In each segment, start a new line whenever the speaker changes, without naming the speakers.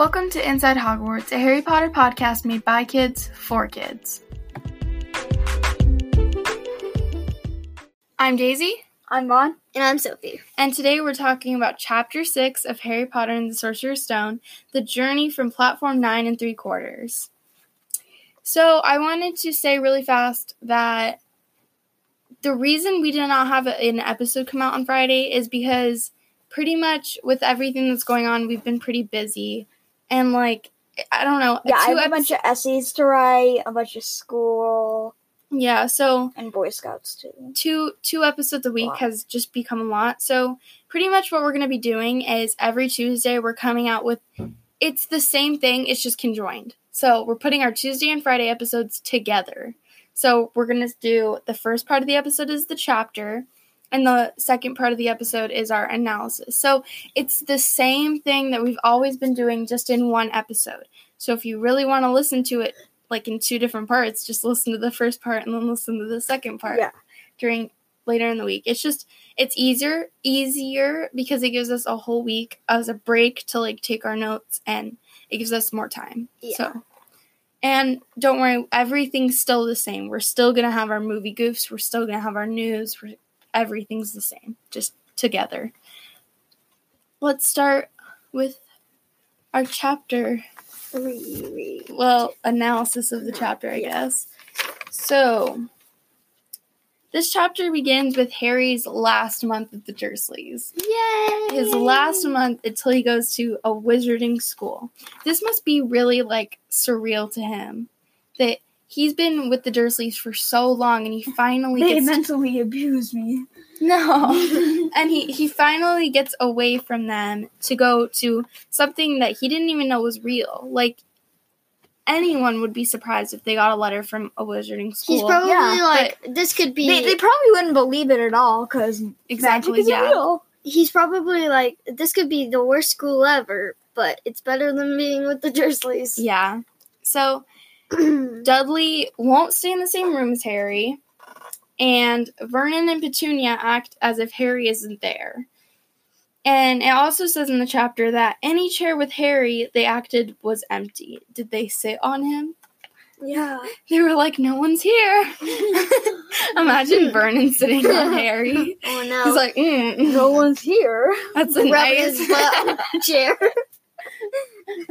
Welcome to Inside Hogwarts, a Harry Potter podcast made by kids for kids. I'm Daisy,
I'm Vaughn.
And I'm Sophie.
and today we're talking about Chapter 6 of Harry Potter and the Sorcerer's Stone The Journey from Platform 9 and 3 Quarters. So, I wanted to say really fast that the reason we did not have an episode come out on Friday is because pretty much with everything that's going on, we've been pretty busy. And, like, I don't know.
Yeah, I have a bunch of essays to write, a bunch of school,
Yeah, so
and Boy Scouts too.
two two episodes a week
Wow.
has just become a lot. So pretty much what we're gonna be doing is every Tuesday we're coming out with it's the same thing, it's just conjoined. So we're putting our Tuesday and Friday episodes together. So we're gonna do the first part of the episode is the chapter, and the second part of the episode is our analysis. So it's the same thing that we've always been doing just in one episode. So if you really want to listen to it like in two different parts, just listen to the first part and then listen to the second part
Yeah.
during later in the week. It's just it's easier easier because it gives us a whole week as a break to like take our notes and it gives us more time.
Yeah.
So and don't worry, everything's still the same. We're still gonna have our movie goofs. We're still gonna have our news. We're, everything's the same, just together. Let's start with our chapter
Three.
well, analysis of the chapter, I guess. So, this chapter begins with Harry's last month at the Dursleys.
Yay!
His last month until he goes to a wizarding school. This must be really like surreal to him that he's been with the Dursleys for so long and he finally
They
gets
mentally abuse me.
no. and he, he finally gets away from them to go to something that he didn't even know was real. Like, anyone would be surprised if they got a letter from a wizarding school.
He's probably
Yeah,
like this could be.
They, they probably wouldn't believe it at all because
exactly,
magic is
yeah.
real.
he's probably like this could be the worst school ever, but it's better than being with the Dursleys.
Yeah. So, Dudley won't stay in the same room as Harry, and Vernon and Petunia act as if Harry isn't there. And it also says in the chapter that any chair with Harry they acted was empty. Did they sit on him?
yeah.
They were like, no one's here. Imagine Vernon sitting on Harry.
Oh no.
He's like, mm,
no one's here.
that's a
rubbing
nice.
his butt on the chair.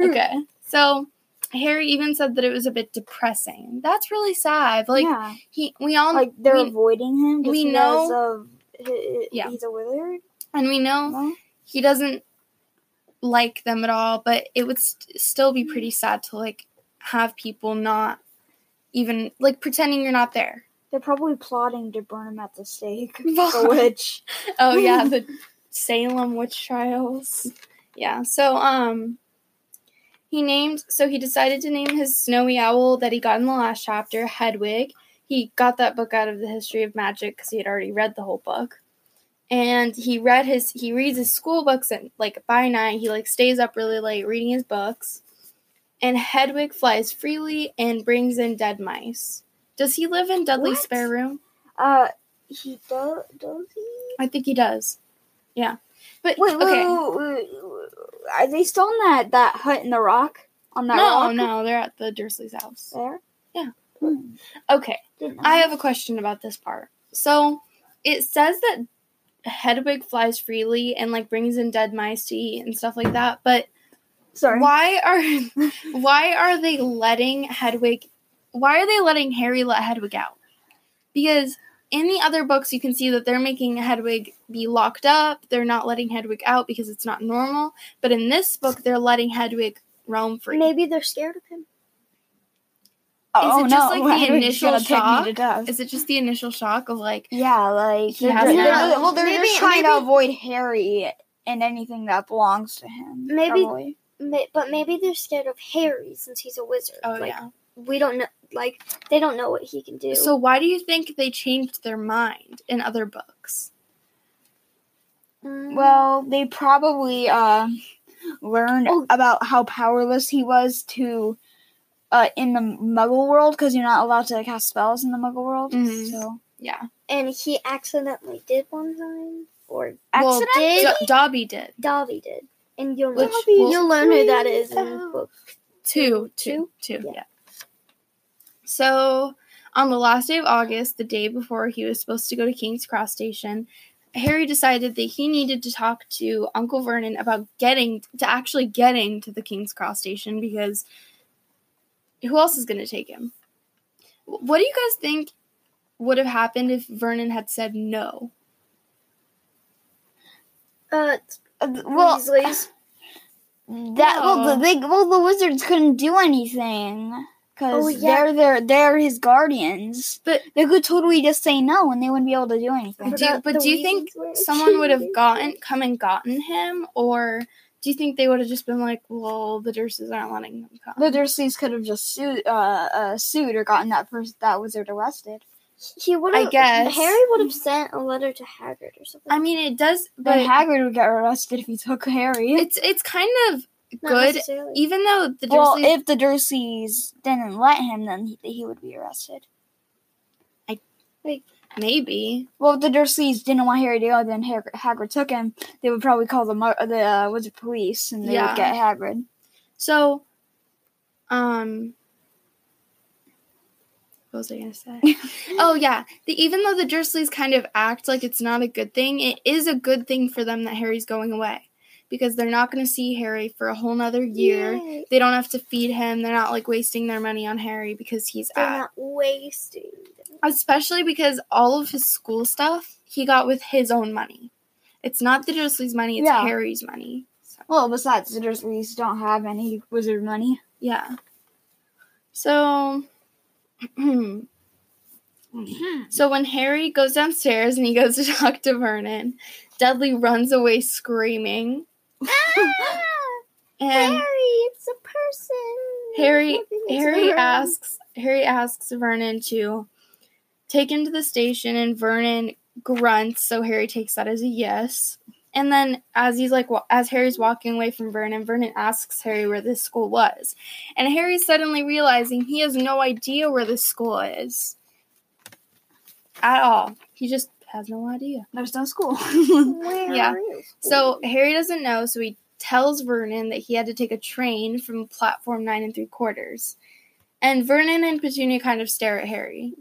okay. So Harry even said that it was a bit depressing. That's really sad. Like
yeah,
he, we all
like they're
we-
avoiding him
we know-
of
Yeah.
he's a wizard.
and we know
No?
he doesn't like them at all. But it would st- still be pretty sad to like have people not even like pretending you're not there.
They're probably plotting to burn him at the stake. The witch.
Oh yeah, the Salem witch trials. Yeah. So um he named so he decided to name his snowy owl that he got in the last chapter Hedwig. He got that book out of the history of magic cuz he had already read the whole book. And he read his he reads his school books at like by night. He like stays up really late reading his books. And Hedwig flies freely and brings in dead mice. Does he live in Dudley's
What?
spare room?
Uh, he does. Does he?
I think he does. Yeah. But
Wait, wait,
okay.
wait, wait, wait, Are they still in that that hut in the rock? On that
no,
rock?
no, they're at the Dursley's house.
There.
Yeah.
Hmm.
Okay, I have a question about this part. So it says that Hedwig flies freely and like brings in dead mice to eat and stuff like that. But
Sorry.
why are why are they letting Hedwig? Why are they letting Harry let Hedwig out? Because in the other books, you can see that they're making Hedwig be locked up. They're not letting Hedwig out because it's not normal. But in this book, they're letting Hedwig roam free.
Maybe they're scared of him.
Oh,
Is it oh, just
no,
like the
Hedwig's
initial
gonna pick me
shock?
to death.
Is it just the initial shock of like,
Yeah, like
He
they're,
has
they're-
to
they're- well, they're
Maybe-
just trying to
maybe-
avoid Harry and anything that belongs to him.
Maybe-
probably.
May- But maybe they're scared of Harry since he's a wizard.
oh
like,
yeah?
We don't know. Like they don't know what he can do.
So why do you think they changed their mind in other books?
Mm,
Well, they probably uh, learned
Oh.
about how powerless he was to uh, in the Muggle world because you're not allowed to cast spells in the Muggle world.
Mhm.
So
Yeah.
and he accidentally did one time, or
Well,
accident.
did
Do- Dobby did.
Dobby did, And you'll
Which
you'll
will-
learn who that is in book.
Two, two,
Two?
two,
Yeah.
yeah. So, on the last day of August, the day before he was supposed to go to King's Cross Station, Harry decided that he needed to talk to Uncle Vernon about getting to actually getting to the King's Cross Station because who else is going to take him? What do you guys think would have happened if Vernon had said no?
Uh,
Uh, well,
Weasley's.
that well the they well the wizards couldn't do anything because
Oh, yeah.
they're they're they're his guardians.
But-
they could totally just say no, and they wouldn't be able to do anything.
Do you- but do you think
Weasleys
Someone would have gotten come and gotten him, or do you think they would have just been like, "Well, the Dursleys aren't letting them come"?
The Dursleys could have just sued, uh, uh, sued or gotten that person that wizard arrested.
He would
I
have.
guess.
Harry would have sent a letter to Hagrid or something.
I mean, it does,
But
but
Hagrid would get arrested if he took Harry.
it's it's kind of
Not
good, even though the
well, if the Dursleys didn't let him, then he, he would be arrested.
Like maybe
Well, if the Dursleys didn't want Harry to go, then Hag- Hagrid took him. They would probably call the mo- the uh, wizard police, and they
Yeah.
would get Hagrid.
so. Um. What was I gonna say? oh yeah, the, even though the Dursleys kind of act like it's not a good thing, it is a good thing for them that Harry's going away because they're not going to see Harry for a whole nother year.
Yay.
They don't have to feed him. They're not like wasting their money on Harry because he's
They're
at.
not wasting. them.
Especially because all of his school stuff he got with his own money. It's not the Dursleys' money, it's
Yeah.
Harry's money. So,
Well, besides, the Dursleys don't have any wizard money.
yeah. So. so when Harry goes downstairs and he goes to talk to Vernon, Dudley runs away screaming. Ah! And
Harry, it's a person.
Harry Harry asks Harry asks Vernon to take him to the station and Vernon grunts so Harry takes that as a yes. And then as he's like as Harry's walking away from Vernon, Vernon asks Harry where this school was. And Harry's suddenly realizing he has no idea where this school is. At all. He just has no idea.
There's no school.
Where
Yeah. So Harry doesn't know, so he tells Vernon that he had to take a train from platform nine and three quarters. And Vernon and Petunia kind of stare at Harry.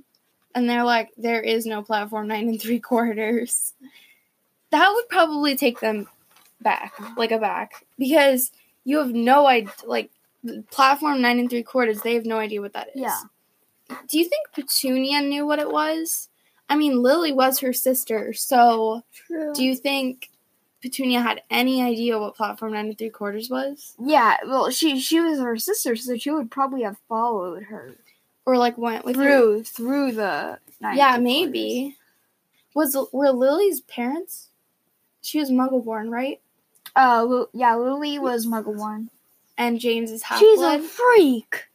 And they're like, there is no platform nine and three quarters. That would probably take them back, like aback. Because you have no idea, like, platform nine and three quarters, they have no idea what that is.
Yeah.
Do you think Petunia knew what it was? I mean, Lily was her sister, so
True.
do you think Petunia had any idea what platform nine and three quarters was,
yeah, well, she she was her sister, so she would probably have followed her
or like went with her?
through through the.
Yeah, maybe. Was were Lily's parents? She was Muggle-born, right?
Uh, Lu- yeah, Lily was Muggle-born.
And James is half
She's a freak.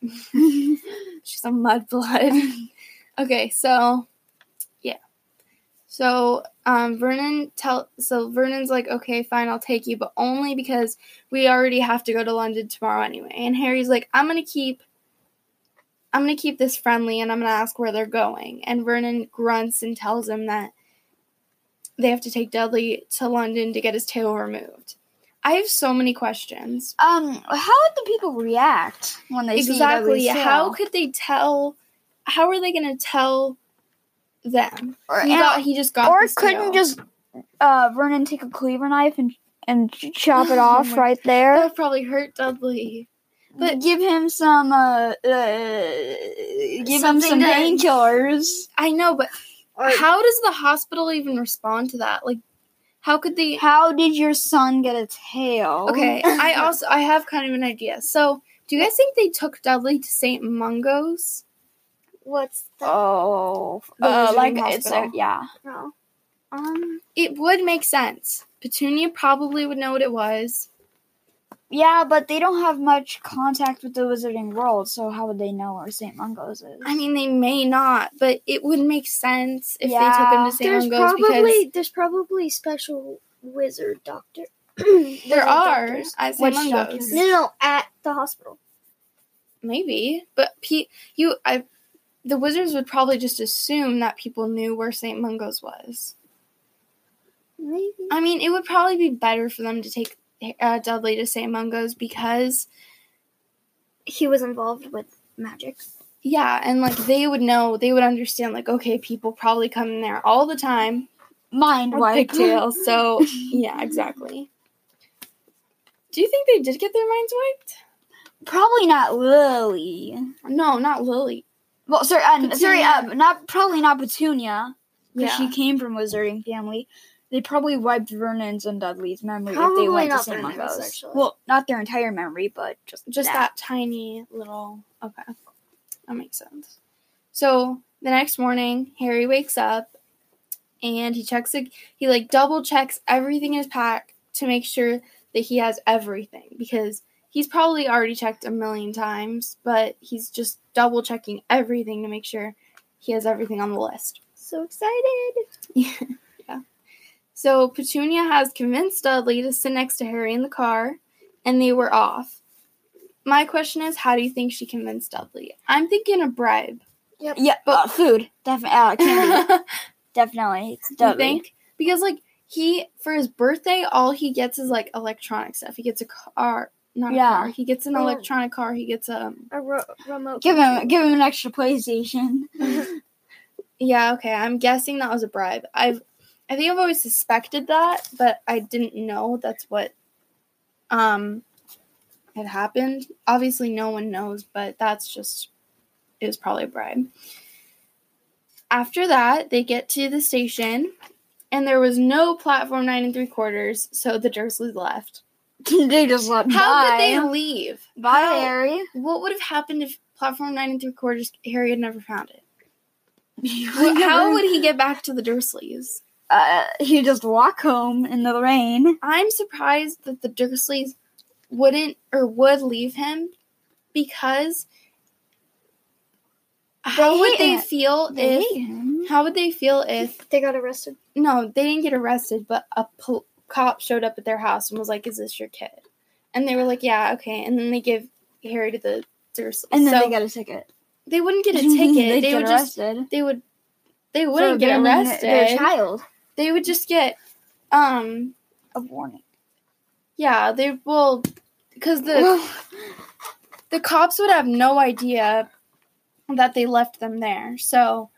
She's a mudblood. okay, so. So um Vernon tell so Vernon's like, okay, fine, I'll take you, but only because we already have to go to London tomorrow anyway. And Harry's like, I'm gonna keep I'm gonna keep this friendly and I'm gonna ask where they're going. And Vernon grunts and tells him that they have to take Dudley to London to get his tail removed. I have so many questions.
Um, how would the people react when they see
exactly how could they tell how are they going to tell them
or,
he, got, he just got
or couldn't just uh Vernon take a cleaver knife and and chop it
Oh
off right there?
would probably hurt dudley
But give him some uh, uh give him some painkillers.
i know but
Or-
how does the hospital even respond to that like how could they
How did your son get a tail?
okay i also i have kind of an idea so do you guys think they took dudley to st mungo's
What's
Oh, uh, like it's a, yeah.
no? Um,
it would make sense petunia probably would know what it was
Yeah, but they don't have much contact with the wizarding world, so how would they know where St. Mungo's is?
i mean they may not but it would make sense if they took him to st
there's
mungo's because
probably there's probably special wizard doctor.
There are
doctors.
at St.
Which
Mungo's.
No, no, at the hospital.
Maybe, but Pete, you, I, the wizards would probably just assume that people knew where St. Mungo's was.
Maybe.
I mean, it would probably be better for them to take uh, Dudley to St. Mungo's because
He was involved with magic.
yeah, and like they would know, they would understand like okay, people probably come in there all the time
Mind
with
wipe.
pigtails. So yeah, exactly. Do you think they did get their minds wiped?
Probably not Lily.
No, not Lily.
Well, sorry, uh, sorry, uh, not probably not Petunia, because
Yeah.
she came from Wizarding family. They probably wiped Vernon's and Dudley's memory if
Probably
they went to St. Mungo's. Well, not their entire memory, but just
just that. tiny little okay that makes sense so the next morning harry wakes up and he checks it he like double checks everything in his pack to make sure that he has everything because he's probably already checked a million times but he's just double checking everything to make sure he has everything on the list
So excited.
yeah. yeah. So Petunia has convinced Dudley to sit next to Harry in the car, and they were off. My question is, how do you think she convinced Dudley? I'm thinking a bribe. Yep.
Yeah, but food, definitely. Uh, candy, definitely. It's
you think? Because like he for his birthday, all he gets is like electronic stuff. He gets a car, not a
Yeah.
car. He gets an
Oh.
electronic car. He gets a
A ro- remote.
Give
control.
him, give him an extra PlayStation.
yeah. Okay, I'm guessing that was a bribe. I've I think I've always suspected that, but I didn't know that's what um had happened. Obviously, no one knows, but that's just it was probably a bribe. After that, they get to the station, and there was no platform nine and three quarters, so the Dursleys left.
they just let
How
bye.
could they leave?
Bye,
How-
Harry.
What would have happened if platform nine and three quarters Harry had never found it? How would he get back to the Dursleys?
Uh, he just walk home in the rain.
I'm surprised that the Dursleys wouldn't or would leave him because how would they
him.
feel
They
if how would they feel if
They got arrested.
no they didn't get arrested but a pol- cop showed up at their house and was like is this your kid and they were like yeah okay and then they give Harry to the Dursleys
And then
so
they got a ticket.
they wouldn't get a ticket they
get
arrested. just they would they wouldn't get arrested
Their child.
they would just get um
A warning.
yeah they will because the the cops would have no idea that they left them there. So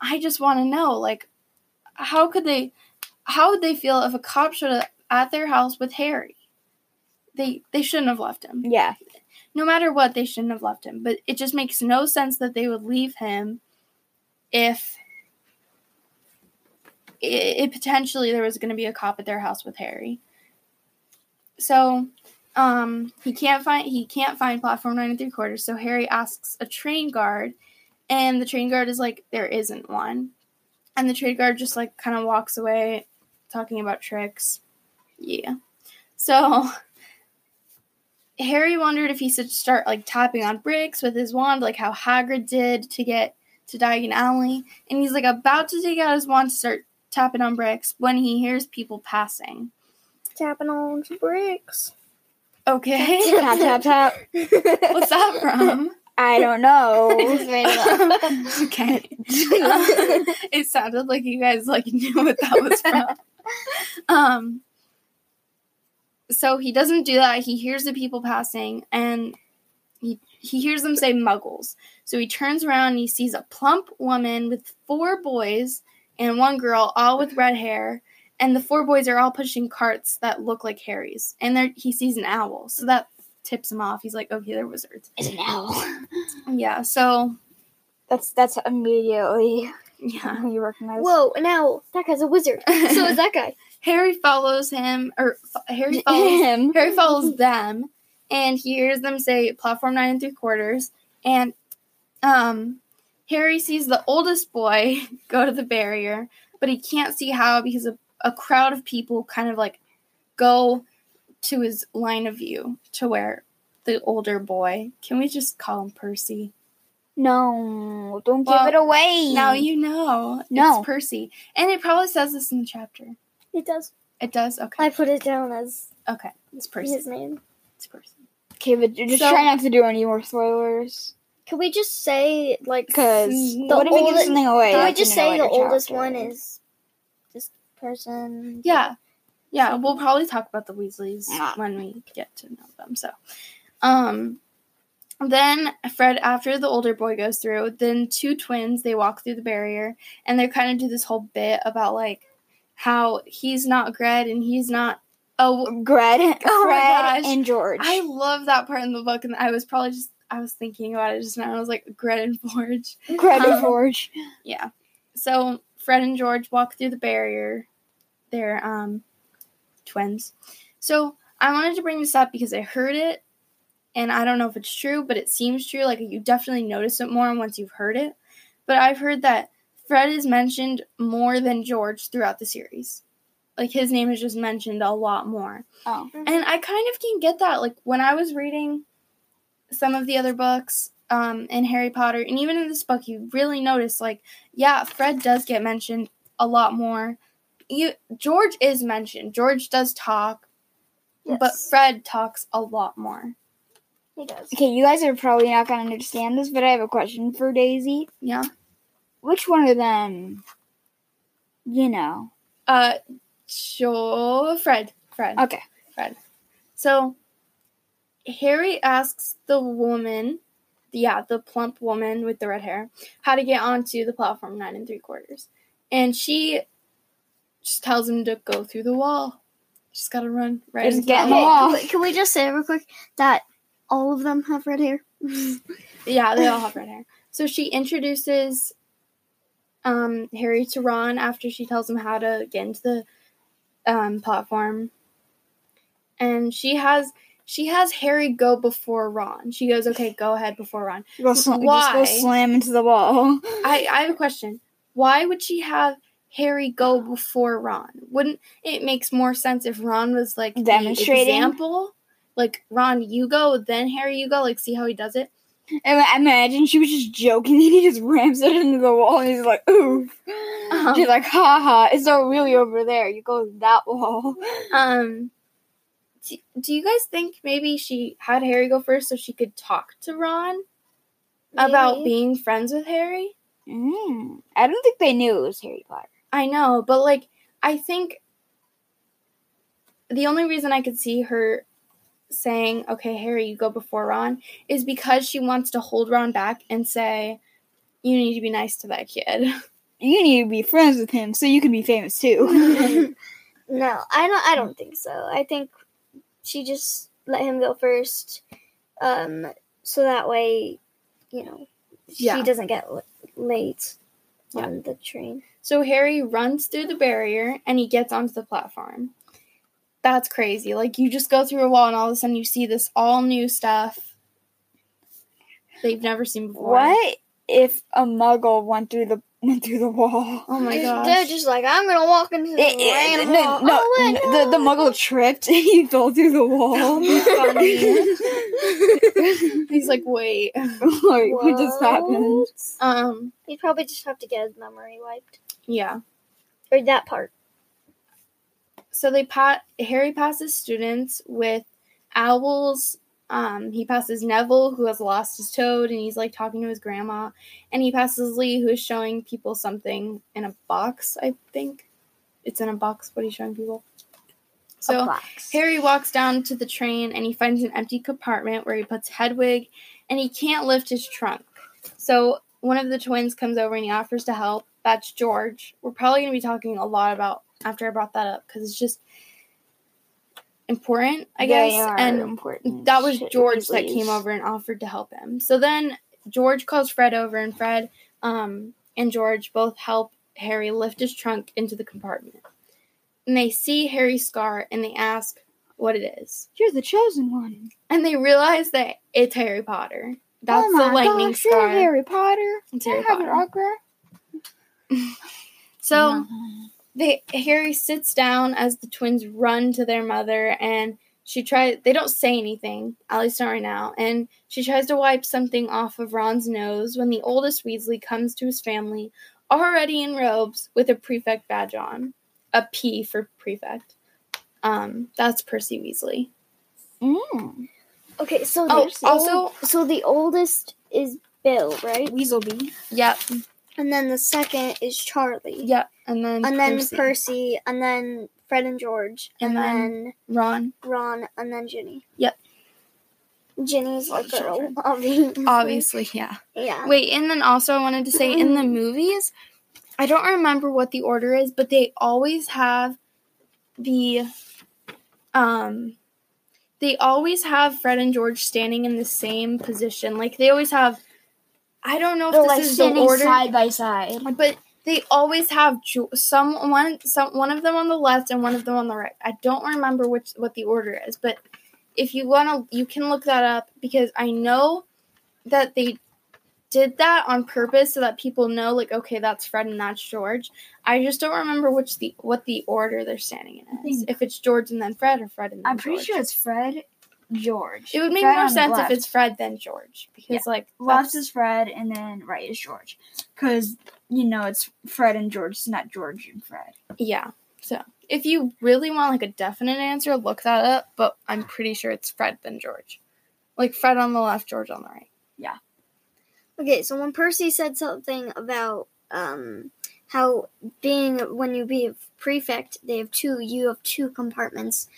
I just want to know, like, how could they, how would they feel if a cop showed up at their house with Harry? They they shouldn't have left him.
yeah.
No matter what, they shouldn't have left him. But it just makes no sense that they would leave him if it, it potentially there was going to be a cop at their house with Harry. So, um, he can't find he can't find platform nine and three quarters. So Harry asks a train guard, and the train guard is like, "There isn't one," and the train guard just like kind of walks away, talking about tricks. Yeah. So Harry wondered if he should start like tapping on bricks with his wand, like how Hagrid did to get to Diagon Alley, and he's like about to take out his wand to start tapping on bricks when he hears people passing.
Tapping on bricks.
Okay.
Tap tap tap.
What's that from?
I don't know.
Okay. it sounded like you guys like knew what that was from. Um so he doesn't do that. He hears the people passing and he he hears them say muggles. So he turns around and he sees a plump woman with four boys and one girl all with red hair and the four boys are all pushing carts that look like Harry's. And there he sees an owl. So that tips him off. He's like, "Okay, they're wizards."
It's an owl.
Yeah. So,
That's that's immediately
yeah.
who you recognize.
Whoa, Now. That guy's a wizard. So is that guy.
Harry follows him, or Harry follows
him.
Harry follows them, and he hears them say platform nine and three quarters, and um, Harry sees the oldest boy go to the barrier, but he can't see how because a, a crowd of people kind of like go to his line of view to where the older boy. Can we just call him Percy?
No, don't
Well,
give it away.
Now you know.
No.
It's Percy. And it probably says this in the chapter.
It does.
It does? Okay.
I put it down as
Okay. It's Percy.
his name.
It's Percy.
Okay, but you're just
So-
try not to do any more spoilers.
Can we just say like
Because what if we give something away?
Can we just say the
another
oldest
chapter?
one is this person?
Yeah. Yeah, we'll probably talk about the Weasleys
Yeah.
when we get to know them. So, um, then Fred, after the older boy goes through, then two twins they walk through the barrier, and they kind of do this whole bit about like how he's not Gred and he's not. Oh,
Gred,
Oh
Fred,
gosh.
and George.
I love that part in the book, and I was probably just I was thinking about it just now. I was like Gred and Forge.
Gred and
Um,
George.
Yeah. So Fred and George walk through the barrier. They're um twins. So I wanted to bring this up because I heard it and I don't know if it's true, but it seems true. Like you definitely notice it more once you've heard it. But I've heard that Fred is mentioned more than George throughout the series. Like his name is just mentioned a lot more.
Oh.
And I kind of can get that. Like when I was reading some of the other books um, in Harry Potter, and even in this book, you really notice, like, yeah, Fred does get mentioned a lot more. You, George is mentioned. George does talk, but Fred talks a lot more.
He does.
Okay, you guys are probably not going to understand this, but I have a question for Daisy.
Yeah.
Which one of them, you know?
Uh, sure, Fred. Fred.
Okay. Fred.
So Harry asks the woman, yeah, the plump woman with the red hair, how to get onto the platform nine and three quarters. And she just tells him to go through the wall. Just gotta run right
Just
into
get the
wall.
wall.
can we just say real quick that all of them have red hair?
Yeah, they all have red hair. So she introduces um, Harry to Ron after she tells him how to get into the um, platform, and she has she has Harry go before Ron. She goes, "Okay, go ahead before Ron."
Go sl- Just
Why?
go slam into the wall.
I, I have a question. Why would she have Harry go before Ron? Wouldn't it makes more sense if Ron was like the
Demonstrating?
example? Like Ron, you go, then Harry, you go. Like, see how he does it.
And I imagine she was just joking, and he just rams it into the wall, and he's like, "Oof."
Uh-huh.
She's like, "Ha ha! It's not really over there. You go that wall."
Um, do, do you guys think maybe she had Harry go first so she could talk to Ron about being friends with Harry?
Mm. I don't think they knew it was Harry Potter.
I know, but like, I think the only reason I could see her saying, okay, Harry, you go before Ron, is because she wants to hold Ron back and say, you need to be nice to that kid.
You need to be friends with him so you can be famous too.
no, I don't. I don't think so. I think she just let him go first, um, so that way, you know,
Yeah.
she doesn't get l- late
Yeah.
on the train.
So Harry runs through the barrier and he gets onto the platform. That's crazy. Like you just go through a wall and all of a sudden you see this all new stuff they've never seen before.
what if a Muggle went through the went through the wall?
Oh my
They're- They're just like, I'm gonna walk into the
It- it-
rain
no,
wall.
no,
oh, wait,
n- the, the. Muggle tripped and he fell through the wall.
He's like, wait.
like, what just happened?
Um,
He'd probably just have to get his memory wiped.
yeah.
Or that part.
So they pat Harry passes students with owls. Um, he passes Neville, who has lost his toad, and he's like talking to his grandma. And he passes Lee, who is showing people something in a box. I think it's in a box. What he's showing people. So. Harry walks down to the train and he finds an empty compartment where he puts Hedwig and he can't lift his trunk. So one of the twins comes over and he offers to help. That's George. We're probably going to be talking a lot about after I brought that up because it's just important, I guess.
They are
and
important.
that was
shit
George that came over and offered to help him. So then George calls Fred over, and Fred um, and George both help Harry lift his trunk into the compartment. And they see Harry's scar and they ask what it is.
You're the chosen one.
And they realize that it's Harry Potter. That's
oh my
the lightning
gosh, you're
scar.
Harry Potter.
It's Harry
I have
Potter.
autograph?
So they Harry sits down as the twins run to their mother and she tries they don't say anything, at least not right now, and she tries to wipe something off of Ron's nose when the oldest Weasley comes to his family, already in robes with a prefect badge on. A P for prefect. Um, that's Percy Weasley.
Mm.
Okay, so
Oh,
there's
also-
so the oldest is Bill, right?
Weaselby.
Yep,
And then the second is Charlie.
yep, and then
And then
Percy.
Percy. and then Fred and George,
And
and,
then-
then
Ron,
Ron, and then Ginny.
Yep.
Ginny's a girl, obviously.
obviously, yeah.
Yeah.
Wait, and then also I wanted to say in the movies, I don't remember what the order is, but they always have the um they always have Fred and George standing in the same position. Like they always have I don't know if
They're
this
like
is the order,
side by side.
but they always have Jo- some one some one of them on the left and one of them on the right. I don't remember which what the order is, but if you want to you can look that up because I know that they did that on purpose so that people know like okay that's Fred and that's George. I just don't remember which the what the order they're standing in is. If it's George and then Fred or Fred and then
I'm pretty
George.
sure it's Fred, George.
it would make
Fred
more sense if it's Fred then George because like
left is Fred and then right is George. Because, you know, it's Fred and George, it's not George and Fred.
Yeah. So if you really want like a definite answer, look that up. But I'm pretty sure it's Fred then George. Like Fred on the left, George on the right. Yeah.
Okay, so when Percy said something about um, how being when you be a prefect, they have two. You have two compartments.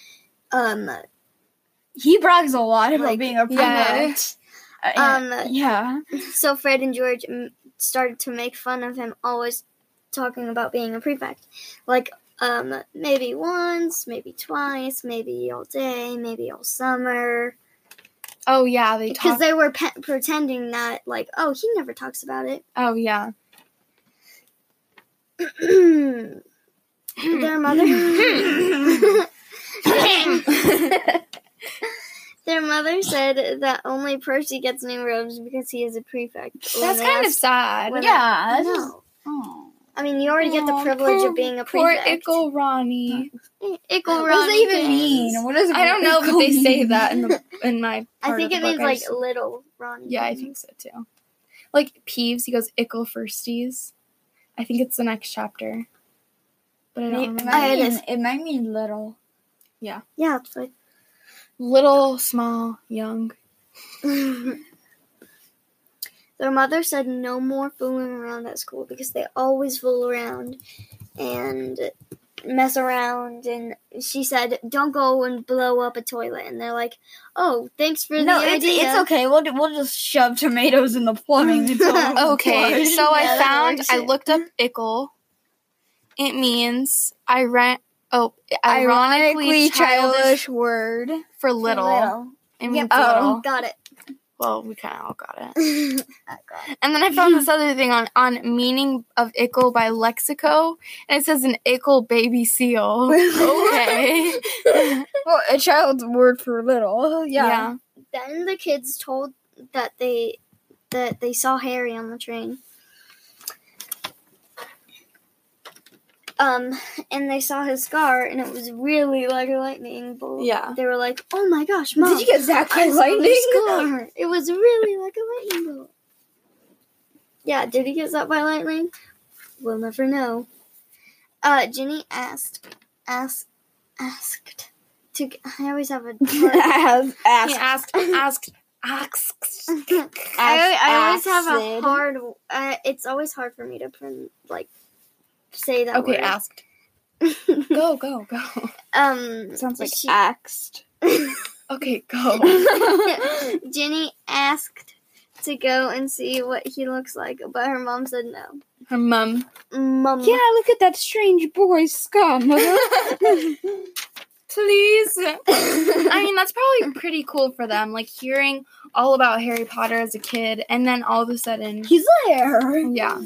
Um,
He brags a lot about
Like,
being a
yeah.
prefect. Uh, and-
Um,
yeah.
so Fred and George mm, started to make fun of him, always talking about being a prefect. Like, um, maybe once, maybe twice, maybe all day, maybe all summer.
Oh yeah, they
Because
talk.
they were pe- pretending that, like, oh, he never talks about it.
oh yeah.
Their mother. Their mother said that only Percy gets new robes because he is a prefect.
That's
they
kind of sad.
when-
yeah.
I know.
oh.
I mean, you already get the privilege
poor-
of being a prefect. Poor.
Ickle Ronnie.
Ickle Ronnie.
What does
Ronnie
that even mean? What does
I don't know, but they say that in the in my.
I think
of
it
the book.
means like
just-
little Ronnie.
Yeah, I think so too. Like Peeves, he goes Ickle firsties. I think it's the next chapter. But I don't
It,
remember.
might
it
mean, it might mean little.
Yeah. Yeah, it's like.
Little, small, young.
Their mother said no more fooling around at school because they always fool around and mess around. And she said, "Don't go and blow up a toilet." And they're like, "Oh, thanks for
No,
the
it's,
idea."
it's okay. We'll, we'll just shove tomatoes in the plumbing.
Okay, so I
Yeah, that
found
works.
I looked up ickle. It means I ran oh ironically, childish,
word.
for little.
Little.
It means
Yep.
Oh.
Got it.
Well, we kind of all got it.
I got it.
And then I found this other thing on on meaning of ickle by Lexico, and it says an ickle baby seal. okay.
Well, a child's word for little. Yeah.
then the kids told that they that they saw Harry on the train. Um, and they saw his scar, and it was really like a lightning bolt.
Yeah.
They were like, "Oh my gosh, mom!
Did you get zapped by
I saw the
lightning?
scar. It was really like a lightning bolt." Yeah, did he get zapped by lightning? We'll never know. Uh, Ginny asked, asked, asked to. I always have a.
Asked.
asked asked asked.
I, I always have a hard. Uh, it's always hard for me to print, like say that.
Okay,
word.
asked. Go, go, go.
um,
Sounds like
she-
axed.
Okay, go.
Ginny asked to go and see what he looks like, but her mom said no.
Her mum.
Mom,
Yeah, look at that strange boy, scum.
Please. I mean, that's probably pretty cool for them. Like hearing all about Harry Potter as a kid, and then all of a sudden,
He's there.
yeah,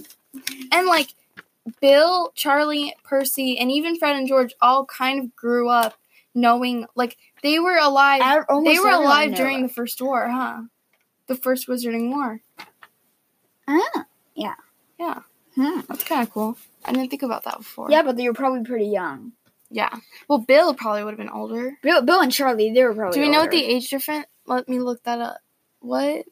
and like Bill, Charlie, Percy, and even Fred and George all kind of grew up knowing, like they were alive. They were alive during
it.
the First War, huh? The First Wizarding War.
Ah, yeah.
Yeah,
Hmm.
that's kind of cool. I didn't think about that before.
Yeah, but they were probably pretty young.
yeah. Well, Bill probably would have been older.
Bill, Bill and Charlie, they were probably.
Do we know what the age difference? Let me look that up. What?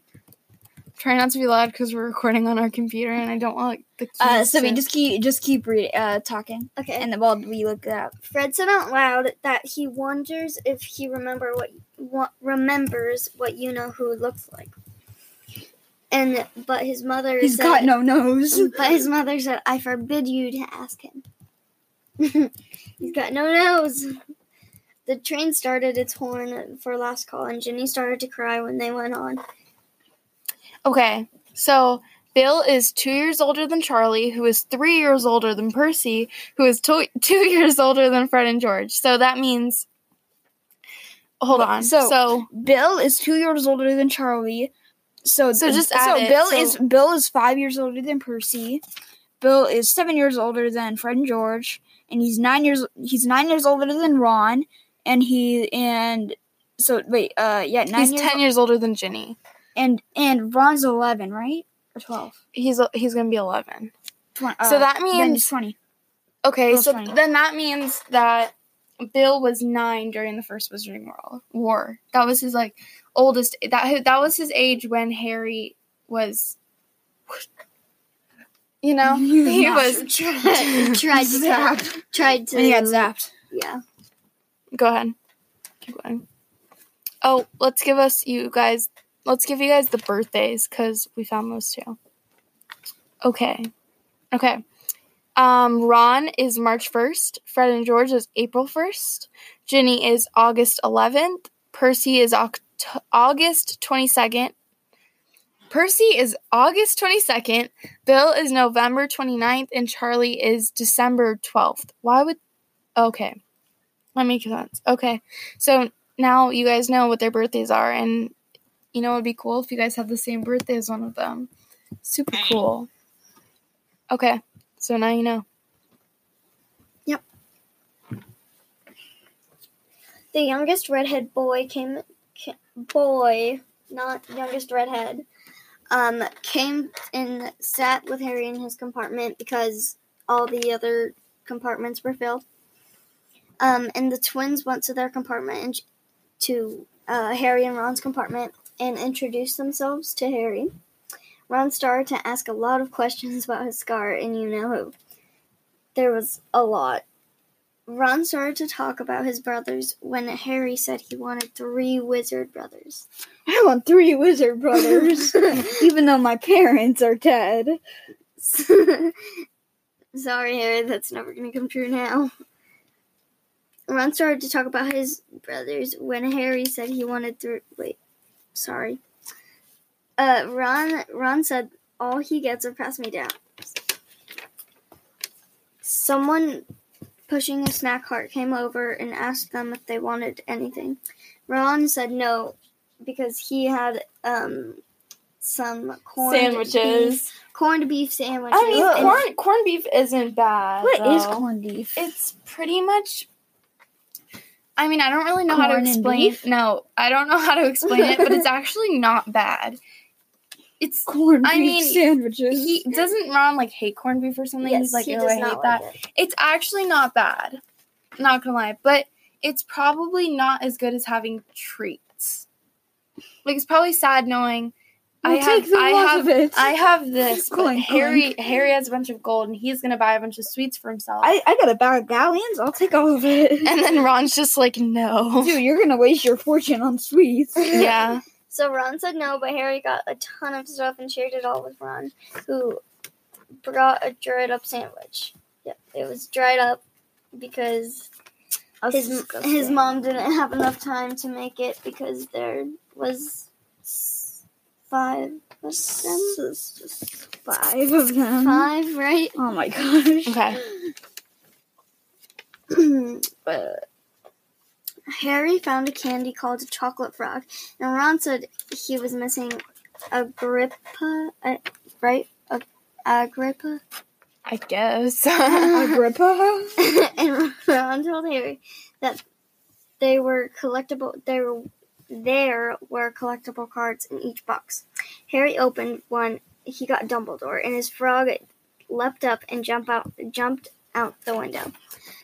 Try not to be loud because we're recording on our computer and I don't want like, the keys.
Uh, so we
to-
just keep just keep reading, uh, talking,
Okay.
and then while we look it up.
Fred said out loud that he wonders if he remember what, what remembers what you know who looks like. And but his mother
He's
said,
got no nose.
But his mother said, "I forbid you to ask him." He's got no nose. The train started its horn for last call, and Ginny started to cry when they went on.
Okay, so Bill is two years older than Charlie, who is three years older than Percy, who is to- two years older than Fred and George. So that means. Hold on.
So-
So,
Bill is two years older than Charlie. So
So just
so
it,
Bill
so-
is Bill is five years older than Percy. Bill is seven years older than Fred and George, and he's nine years he's nine years older than Ron, and he and so wait uh yeah nine
he's
years
ten years older than Ginny.
And and Ron's eleven right or twelve.
He's he's gonna be eleven.
Twen-
So
uh,
that means-
he's twenty.
Okay, so
20.
then that means that Bill was nine during the first Wizarding World War. That was his like oldest. That that was his age when Harry was. You know, he was.
tried, tried to
Zapped.
tried to
And he got zapped.
yeah.
Go ahead. Keep going. Oh, let's give us you guys. Let's give you guys the birthdays because we found those too. Okay. Okay. Um, Ron is March first. Fred and George is April first. Ginny is August eleventh. Percy is Oct- August twenty second. Percy is August 22nd, Bill is November 29th, and Charlie is December 12th. Why would. Okay. That makes sense. Okay. So now you guys know what their birthdays are, and you know it would be cool if you guys had the same birthday as one of them. Super cool. Okay. So now you know. Yep.
The youngest redhead boy came, ca- boy, not youngest redhead, um, came and sat with Harry in his compartment because all the other compartments were filled. Um, and the twins went to their compartment and to uh, Harry and Ron's compartment and introduced themselves to Harry. Ron started to ask a lot of questions about his scar, and you know who. There was a lot. Ron started to talk about his brothers when Harry said he wanted three wizard brothers.
I want three wizard brothers, even though my parents are dead.
Sorry, Harry, that's never going to come true now. Ron started to talk about his brothers when Harry said he wanted three. Wait, sorry. Uh, Ron. Ron said all he gets are pass me down. Someone pushing a snack cart came over and asked them if they wanted anything. Ron said no because he had um some corned beef, corned beef sandwiches.
I mean, corn corned beef isn't bad.
What is
though.
corned beef?
It's pretty much. I mean, I don't really know how to explain. No, I don't know how to explain it, but it's actually not bad. It's
corned
I
beef
mean,
sandwiches.
he doesn't Ron like hate corned beef or something.
Yes,
He's like,
he
oh, I hate
not
that.
like it.
It's actually not bad. Not gonna lie, but it's probably not as good as having treats. Like it's probably sad knowing I
We'll
have
take the
I have
of it.
I have this, but
Clink,
Harry Harry has a bunch of gold and he's gonna buy a bunch of sweets for himself.
I, I got a bag of galleons. I'll take all of it.
and then Ron's just like, no.
Dude, you're gonna waste your fortune on sweets.
yeah.
So Ron said no, but Harry got a ton of stuff and shared it all with Ron, who brought a dried up sandwich. Yep, it was dried up because his his mom didn't have enough time to make it because there was s- five of them.
five of them.
Five, right?
Oh my gosh.
Okay.
but Harry found a candy called a chocolate frog, and Ron said he was missing Agrippa, uh, right? Ag- Agrippa.
I guess.
Agrippa?
and Ron told Harry that they were collectible. They were there were collectible cards in each box. Harry opened one. He got Dumbledore, and his frog leapt up and jumped out. Jumped out the window.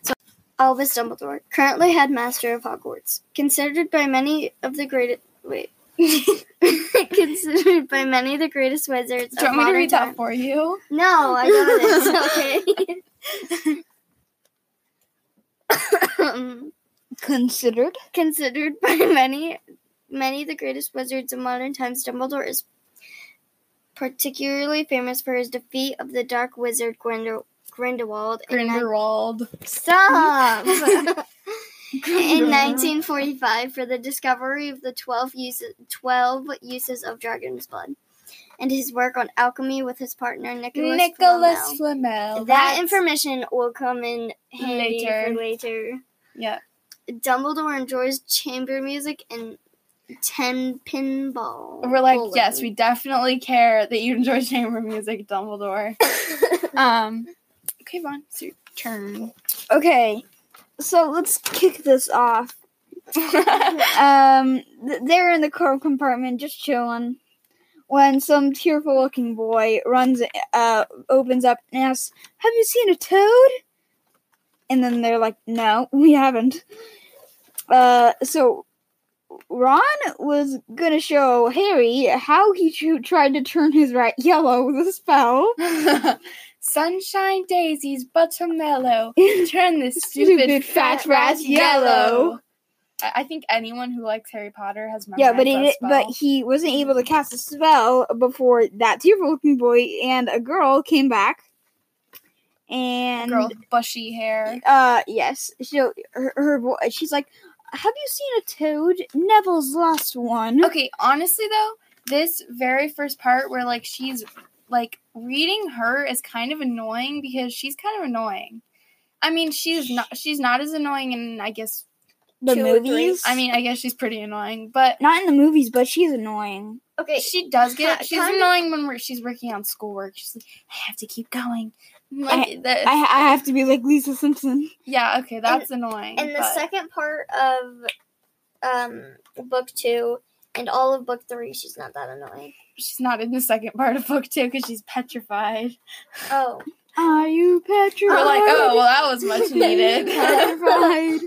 So Albus Dumbledore, currently headmaster of Hogwarts, considered by many of the greatest. Wait. considered by many of the greatest wizards
Do you want me to read
time.
that for you?
No, I got it. Okay.
Considered?
Considered by many, many of the greatest wizards of modern times, Dumbledore is particularly famous for his defeat of the Dark Wizard Grindel- Grindelwald. ni-
Grindelwald.
Stop! in 1945 for the discovery of the 12 uses, 12 uses of dragon's blood. And his work on alchemy with his partner Nicholas,
Nicholas
Flamel.
Flamel.
That
That's-
information will come in handy
Later.
later.
Yeah.
Dumbledore enjoys chamber music and ten pinball.
We're like,
bowling.
yes, we definitely care that you enjoy chamber music, Dumbledore. um, okay, Vaughn, it's your turn.
Okay, so let's kick this off. Um, they're in the car compartment just chilling when some tearful looking boy runs, uh, opens up and asks, Have you seen a toad? And then they're like, No, we haven't. Uh, so Ron was gonna show Harry how he tr- tried to turn his rat yellow with a spell.
Sunshine daisies, buttermellow. Turn this
Stupid
stupid,
fat
fat
rat yellow.
yellow. I I think anyone who likes Harry Potter has memorized
Yeah, but
spell.
but he wasn't able to cast a spell before that tearful looking boy and a girl came back. And
girl with bushy hair.
uh yes, so her, her vo- she's like, "Have you seen a toad? Neville's lost one."
Okay, honestly though, this very first part where like she's like reading her is kind of annoying because she's kind of annoying. I mean, she's not she's not as annoying in I guess
the
two or three.
movies.
I mean, I guess she's pretty annoying, but
not in the movies, but she's annoying.
okay,
she does get she's
kind of-
annoying when we're, she's working on schoolwork. She's like, I have to keep going. Like that,
I, I have to be like Lisa Simpson.
yeah, okay, that's annoying.
and the second part of um book two and all of book three, she's not that annoying.
she's not in the second part of book two because she's petrified.
Oh,
Are you petrified?
We're like, oh, well, that was much needed.
petrified.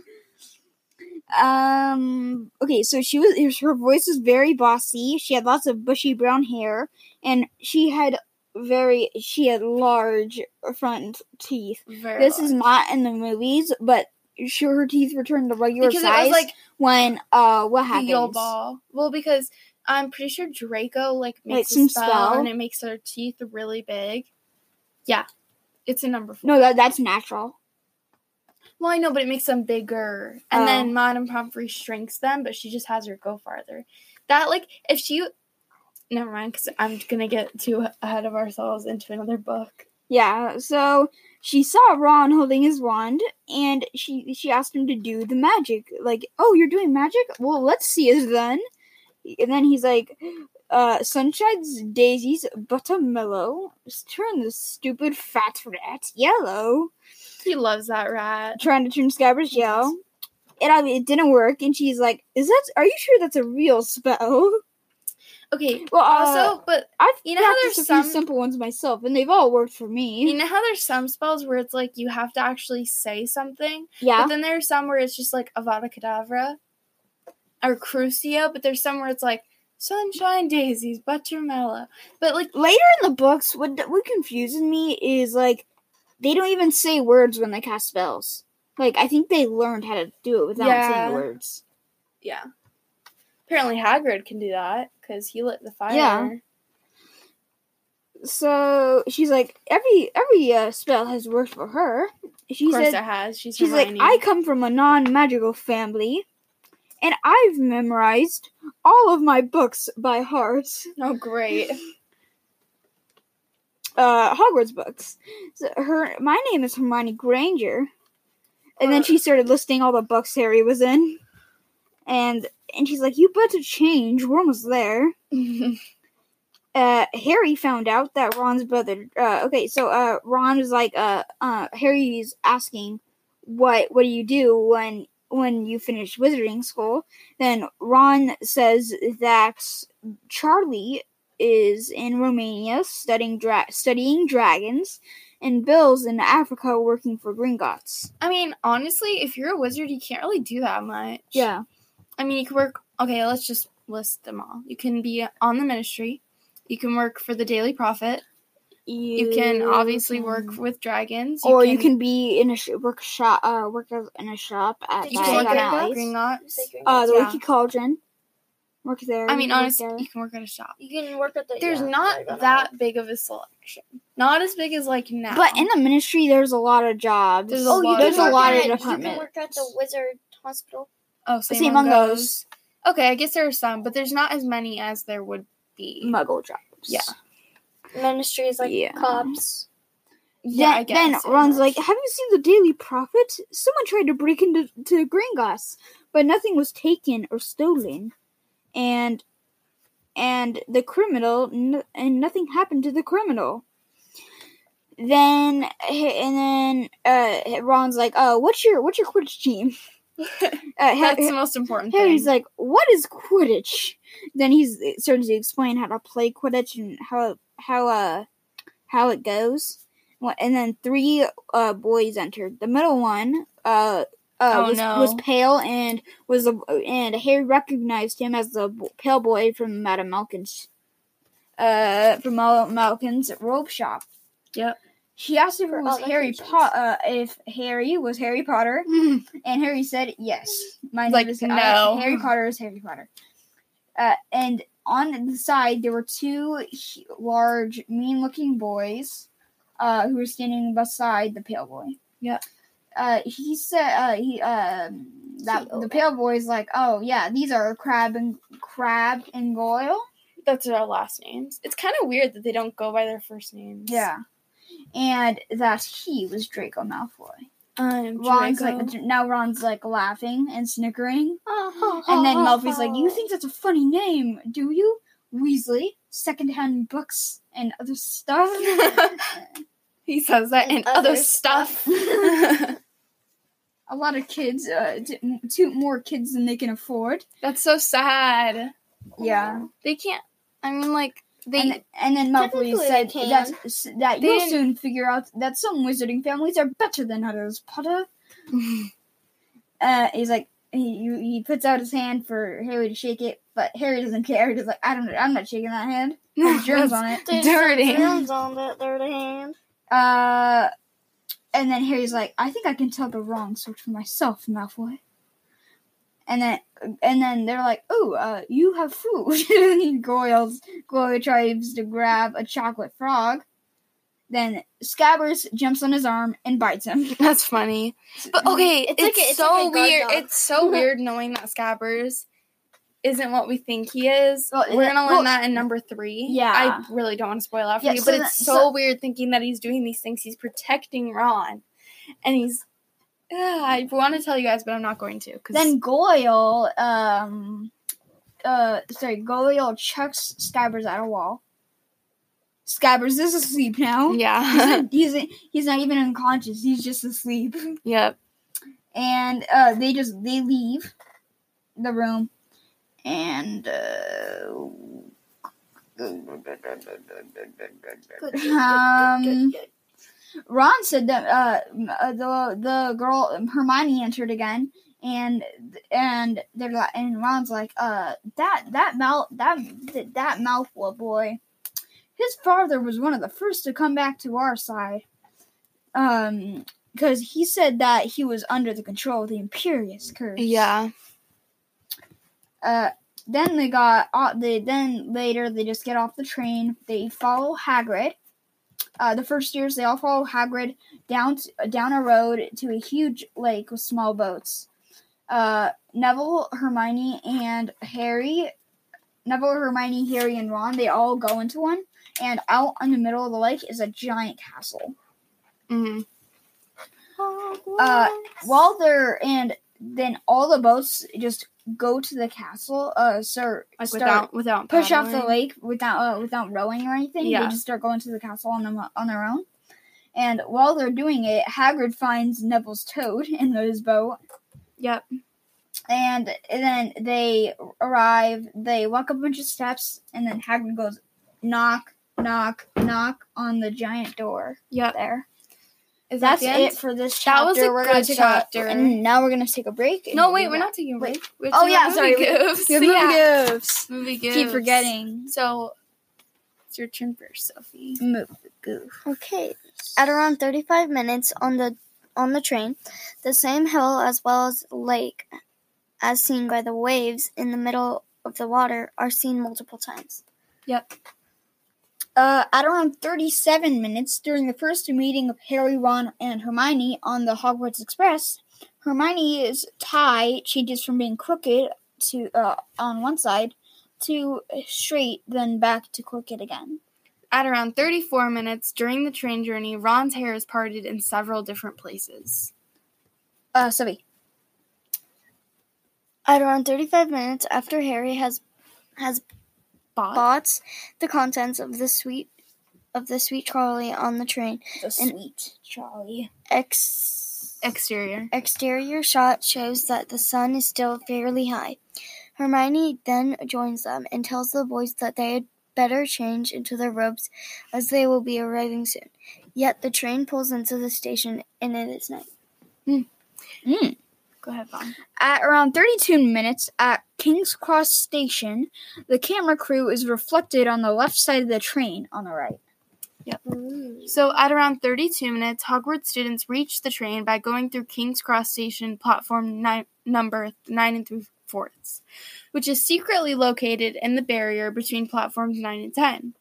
Um. Okay, so she was. Her voice was very bossy. She had lots of bushy brown hair, and she had very. She had large front teeth.
Very
This is not in the movies, but sure, her teeth returned to regular
because
size
it was like
when uh what happens?
Ball. Well, because I'm pretty sure Draco like makes
Like
a spell,
spell?
and it makes her teeth really big. Yeah, it's a number four.
No, that that's natural.
Well, I know, but it makes them bigger, and
Oh.
then Madame Pomfrey shrinks them, but she just has her go farther. That like if she, never mind, because I'm gonna get too ahead of ourselves into another book.
Yeah, so she saw Ron holding his wand and she she asked him to do the magic. Like, "Oh, you're doing magic? Well, let's see it then." And then he's like, uh, Sunshine's daisies buttermellow. Turn this stupid fat rat yellow.
He loves that rat.
Trying to turn Scabbers yellow. And I mean, it didn't work. And she's like, "Is that? Are you sure that's a real spell?"
Okay.
Well, uh,
Also, but
I've
you know how there's
a few
some-
simple ones myself, and they've all worked for me.
you know how there's some spells where it's like you have to actually say something.
yeah.
But then there's some where it's just like Avada Kedavra or Crucio, but there's some where it's like Sunshine Daisies, Buttermellow. But like,
later in the books, what what confuses me is like they don't even say words when they cast spells. Like I think they learned how to do it without
Yeah.
saying words.
yeah. Apparently Hagrid can do that because he lit the fire.
Yeah. So she's like, every every uh, spell has worked for her. She
Of course
said,
it has. She's,
she's like, I come from a non magical family, and I've memorized all of my books by heart.
Oh, great.
uh Hogwarts books. So her my name is Hermione Granger. And then
Uh.
she started listing all the books Harry was in. And and she's like, You better change, we're almost there. Uh Harry found out that Ron's brother uh okay, so uh Ron was like uh uh Harry's asking what what do you do when when you finish wizarding school? Then Ron says that Charlie is in Romania studying dra- studying dragons, and Bill's in Africa working for Gringotts.
I mean, honestly, if you're a wizard, you can't really do that much.
Yeah,
I mean, you can work. Okay, let's just list them all. You can be on the ministry. You can work for the Daily Prophet. You can obviously work with dragons.
or you can be in a sh- work shop. Uh, work in a shop at
Did
You
you
can work at
Alley.
Gringotts.
Uh, the
Yeah.
Leaky Cauldron. Work there.
I mean,
work
honestly, you can work at a shop.
You can work at the.
There's
yeah,
not
Diagon Alley.
that big of a selection. Not as big as like now.
But in the ministry, there's a lot of jobs.
There's a
Oh,
lot
can
there's a lot
at-
of
You can work at the wizard hospital.
Oh, same,
Same
on
on
Okay, I guess there are some, but there's not as many as there would be.
muggle jobs.
Yeah.
Ministry is like
Yeah.
cops.
Yeah, I
then, then. Ron's like, "Have you seen the Daily Prophet? Someone tried to break into to Gringotts, but nothing was taken or stolen, and and the criminal n- and nothing happened to the criminal." Then and then uh, Ron's like, "Oh, what's your what's your Quidditch team?" Uh, Ha-
That's the most important thing.
Harry's
thing.
like, "What is Quidditch?" Then he's starting to explain how to play Quidditch and how how uh how it goes. And then three uh boys entered. The middle one uh uh
Oh,
was,
no.
was pale and was a, and Harry recognized him as the b- pale boy from Madame Malkin's uh from Mal- Malkin's robe shop.
Yep.
She asked if it was Harry Potter, uh, if Harry was Harry Potter, and Harry said yes. My name
Like,
is
no.
Harry Potter is Harry Potter. Uh, and on the side there were two large, mean-looking boys, uh, who were standing beside the pale boy.
Yeah.
Uh, he said uh, he um that the pale boy's like, oh yeah, these are Crabbe and Crabbe and Goyle.
That's their last names. It's kind of weird that they don't go by their first names.
Yeah. And that he was Draco Malfoy.
Um,
Ron's
Draco.
like now Ron's like laughing and snickering.
and
then Malfoy's like, You think that's a funny name, do you? Weasley, secondhand books and other stuff.
he says that
And
and, other
other
stuff.
a lot of kids, uh, t- two more kids than they can afford.
That's so sad.
Yeah.
They can't. I mean, like they.
And, and then Malfoy said that, you'll soon figure out that some wizarding families are better than others, Potter. Uh, he's like, he he puts out his hand for Harry to shake it, but Harry doesn't care. He's like, I don't, I'm not shaking that hand. There's germs on it.
There's
dirty.
germs on that dirty hand.
Uh, and then Harry's like, I think I can tell the wrong sort for myself, Malfoy. And then, and then they're like, "Oh, uh, you have food." Goyle's Goyle tries to grab a chocolate frog. Then Scabbers jumps on his arm and bites him.
That's funny. But okay,
It's
it's,
like a- it's
so
like
weird.
dog.
It's so weird knowing that Scabbers isn't what we think he is.
Well,
We're gonna learn
well,
that in number three.
Yeah.
I really don't want to spoil out for
Yeah,
you,
so
but
that-
it's so,
so-
weird thinking that he's doing these things. He's protecting Ron, and he's. Ugh, I want to tell you guys, but I'm not going to. Cause
Then Goyle, um, uh, sorry, Goyle chucks Scabbers at a wall. Scabbers is asleep now. He's,
yeah,
not, he's he's not even unconscious. He's just asleep.
yep.
and uh, they just they leave the room and uh, Um, Ron said that uh, uh, the the girl Hermione entered again and and they're like and Ron's like uh that that mouth that that Malfoy boy his father was one of the first to come back to our side um because he said that he was under the control of the Imperius curse
Yeah.
uh, then they got uh, they then later they just get off the train. They follow Hagrid. Uh, the first years they all follow Hagrid down t- down a road to a huge lake with small boats. Uh, Neville, Hermione, and Harry. Neville, Hermione, Harry, and Ron. They all go into one, and out in the middle of the lake is a giant castle.
hmm
Uh, while they're and then all the boats just go to the castle. Uh, so
Like
start-
without without
push off the lake without uh, without rowing or anything.
Yeah.
They just start going to the castle on them on their own. And while they're doing it, Hagrid finds Neville's toad in his boat.
Yep.
And, and then they arrive. They walk a bunch of steps, and then Hagrid goes knock, knock, knock on the giant door
Yep.
there.
Is
That's
the end?
it for this
That
chapter.
was a
we're gonna
good
take
chapter.
A, and mm, now we're gonna take a break.
No, wait, we're
back.
not taking a break. We're
Oh yeah,
movie
sorry. we-
Goofs.
we have
yeah.
movie goofs. Keep forgetting.
So, it's your turn first, Sophie.
Movie goof.
Okay. At around 35 minutes on the on the train, the same hill as well as lake as seen by the waves in the middle of the water are seen multiple times.
Yep.
Uh, at around 37 minutes during the first meeting of Harry, Ron, and Hermione on the Hogwarts Express, Hermione's tie changes from being crooked to uh, on one side to straight, then back to crooked again.
At around 34 minutes during the train journey, Ron's hair is parted in several different places.
Uh, Sophie.
At around 35 minutes after Harry has has
Bought.
bought the contents of the sweet of the sweet trolley on the train,
The sweet trolley.
ex-
Exterior.
exterior shot shows that the sun is still fairly high. Hermione then joins them and tells the boys that they had better change into their robes as they will be arriving soon. Yet the train pulls into the station and it is night.
Mm.
Go ahead, Vaughn.
At around 32 minutes at King's Cross Station, the camera crew is reflected on the left side of the train on the right. Yep.
So, at around 32 minutes, Hogwarts students reach the train by going through King's Cross Station platform nine, number 9 and 3 fourths, which is secretly located in the barrier between platforms 9 and 10.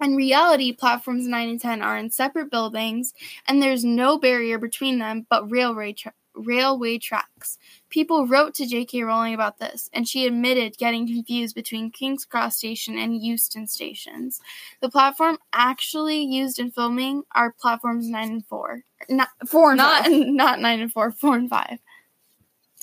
In reality, platforms 9 and 10 are in separate buildings, and there's no barrier between them but railway, tra- railway tracks. People wrote to J.K. Rowling about this, and she admitted getting confused between King's Cross Station and Euston stations. The platform actually used in filming are platforms 9 and 4. Not,
Four and
not,
five.
not 9 and 4, 4 and 5.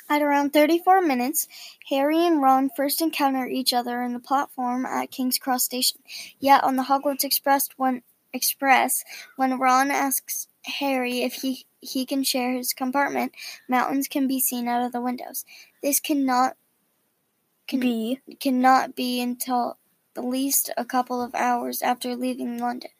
At around 34 minutes, Harry and Ron first encounter each other in the platform at King's Cross Station. Yet on the Hogwarts Express when Express, when Ron asks Harry if he he can share his compartment, mountains can be seen out of the windows. This cannot can,
B.
cannot be until at least a couple of hours after leaving London.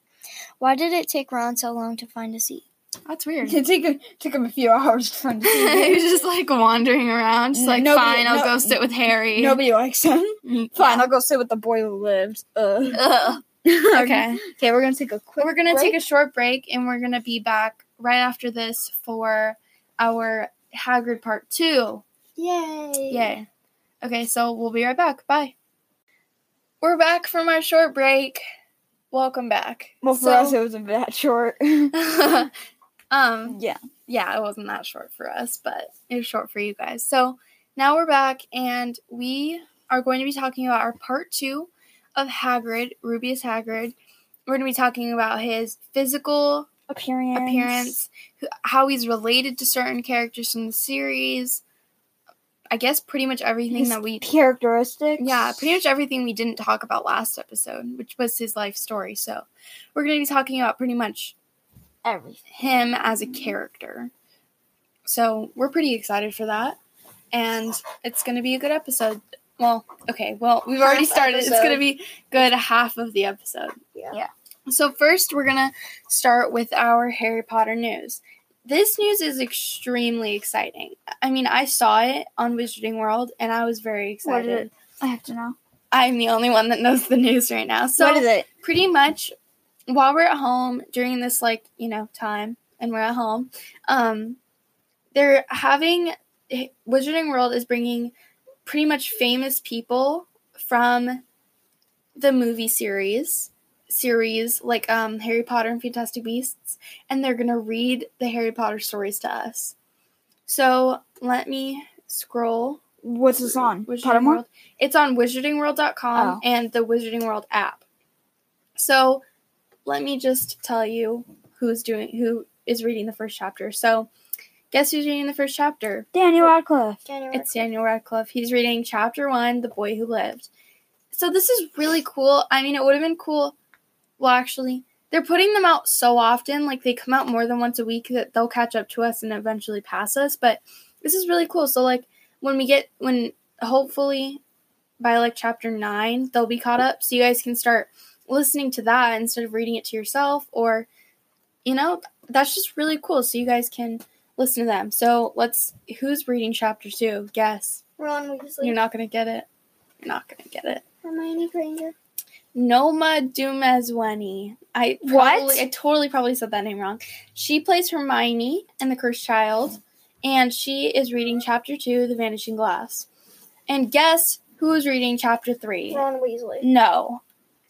Why did it take Ron so long to find a seat?
That's weird.
It took, him- took him a few hours to find the
he was just like wandering around, just like,
Nobody-
fine, I'll
no-
go sit with Harry.
Nobody likes him.
Mm,
Fine, I'll go sit with the boy who lived. Uh.
Ugh. Okay.
Okay, we're gonna take a quick.
We're going to
break.
take a short break and we're going to be back right after this for our Hagrid part two.
Yay!
Yay. Okay, so we'll be right back. Bye. We're back from our short break. Welcome back.
Well, for
So-
us, it wasn't that short.
um,
yeah.
yeah, it wasn't that short for us, but it was short for you guys. So now we're back, and we are going to be talking about our part two of Hagrid, Rubeus Hagrid. We're going to be talking about his physical
Appearance.
appearance, how he's related to certain characters from the series. I guess pretty much everything
His
that we
characteristics.
yeah, pretty much everything we didn't talk about last episode, which was his life story. So, we're going to be talking about pretty much
everything.
him as a character. So, we're pretty excited for that. And it's going to be a good episode. Well, okay. Well, we've already
Half
started. It's going to be good half of the episode.
Yeah.
Yeah.
So, first, we're going to start with our Harry Potter news. This news is extremely exciting. I mean, I saw it on Wizarding World and I was very excited.
is it? I have to know.
I'm the only one that knows the news right now. So
what is it?
pretty much while we're at home during this like, you know, time and we're at home, um they're having Wizarding World is bringing pretty much famous people from the movie series series like um Harry Potter and Fantastic Beasts and they're going to read the Harry Potter stories to us. So, let me scroll
What's this on?
Wizarding
Pottermore?
World. It's on wizardingworld.com
Oh.
and the Wizarding World app. So, let me just tell you who's doing who is reading the first chapter. So, guess who's reading the first chapter?
Daniel oh. Radcliffe.
January.
It's Daniel Radcliffe. He's reading chapter 1, The Boy Who Lived. So, this is really cool. I mean, it would have been cool well, actually, they're putting them out so often, like they come out more than once a week that they'll catch up to us and eventually pass us. But this is really cool. So like when we get when hopefully by like chapter nine they'll be caught up, so you guys can start listening to that instead of reading it to yourself, or you know that's just really cool. So you guys can listen to them. So let's who's reading chapter two? Guess
Ron Weasley.
you're not gonna get it. You're not gonna get it.
Hermione Granger.
Noma Dumezweni. I
What?
I totally probably said that name wrong. She plays Hermione in The Cursed Child, and she is reading chapter two, The Vanishing Glass. And guess who is reading chapter three?
Ron Weasley.
No,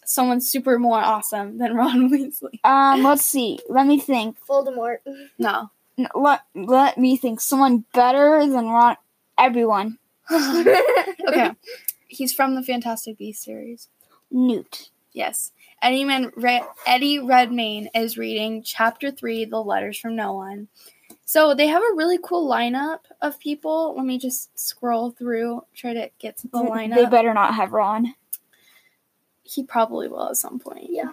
someone super more awesome than Ron Weasley.
Um, let's see. Let me think.
Voldemort.
No.
Let let me think. Someone better than Ron. Everyone.
okay. He's from the Fantastic Beasts series.
Newt.
Yes. Eddie, Man, Re- Eddie Redmayne is reading Chapter 3, The Letters from No One. So they have a really cool lineup of people. Let me just scroll through, try to get to the lineup.
They better not have Ron.
he probably will at some point.
Yeah.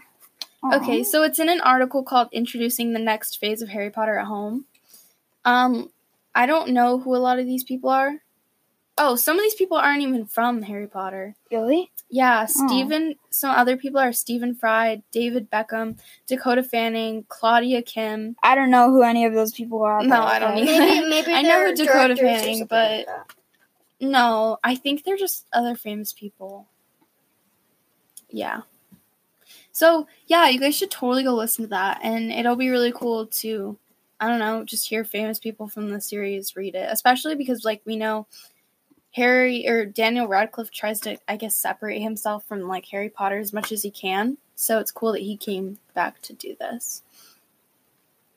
Okay, so it's in an article called Introducing the Next Phase of Harry Potter at Home. Um, I don't know who a lot of these people are. Oh, some of these people aren't even from Harry Potter.
Really?
Yeah, Stephen, some other people are Stephen Fry, David Beckham, Dakota Fanning, Claudia Kim.
I don't know who any of those people are.
No, I don't
okay.
either.
maybe maybe
I know
they're
who Dakota Fanning, but-
like.
No, I think they're just other famous people. Yeah. So, yeah, you guys should totally go listen to that. And it'll be really cool to, I don't know, just hear famous people from the series read it. Especially because, like, we know Harry or Daniel Radcliffe tries to, I guess, separate himself from, like, Harry Potter as much as he can. So it's cool that he came back to do this.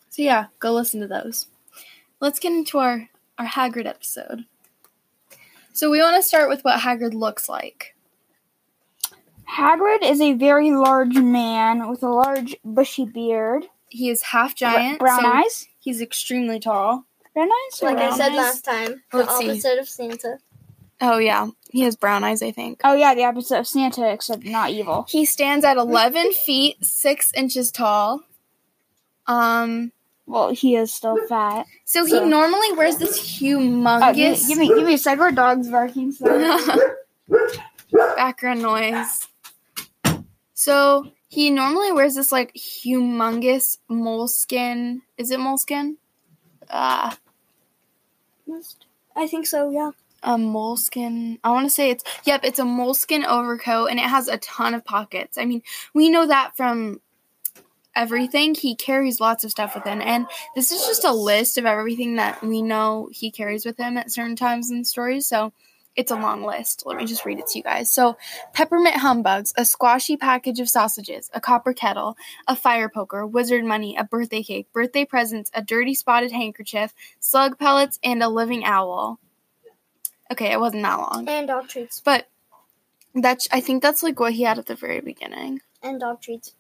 So, yeah, go listen to those. Let's get into our, our Hagrid episode. So we want to start with what Hagrid looks like.
Hagrid is a very large man with a large bushy beard,
He is half giant,
brown
so
eyes.
He's extremely tall.
Brown eyes. or
Like I said
eyes?
last time, the
Let's see.
opposite of Santa.
Oh yeah, he has brown eyes, I think.
Oh yeah, the opposite of Santa, except not evil.
He stands at 11 feet 6 inches tall. Um
Well, he is still fat.
so he normally wears this
Oh, give,
humongous
give me, give me a second. Our dog's barking. So.
background noise. So he normally wears this like humongous moleskin. Is it moleskin? Ah,
I think so. Yeah.
a moleskin. I want to say it's yep, it's a moleskin overcoat and it has a ton of pockets. I mean, we know that from everything. He carries lots of stuff with him, and this is just a list of everything that we know he carries with him at certain times in the stories. So. It's a long list. Let me just read it to you guys. So, peppermint humbugs, a squashy package of sausages, a copper kettle, a fire poker, wizard money, a birthday cake, birthday presents, a dirty spotted handkerchief, slug pellets, and a living owl. Okay, it wasn't that long.
And dog treats.
But that's I think that's like what he had at the very beginning.
And dog treats.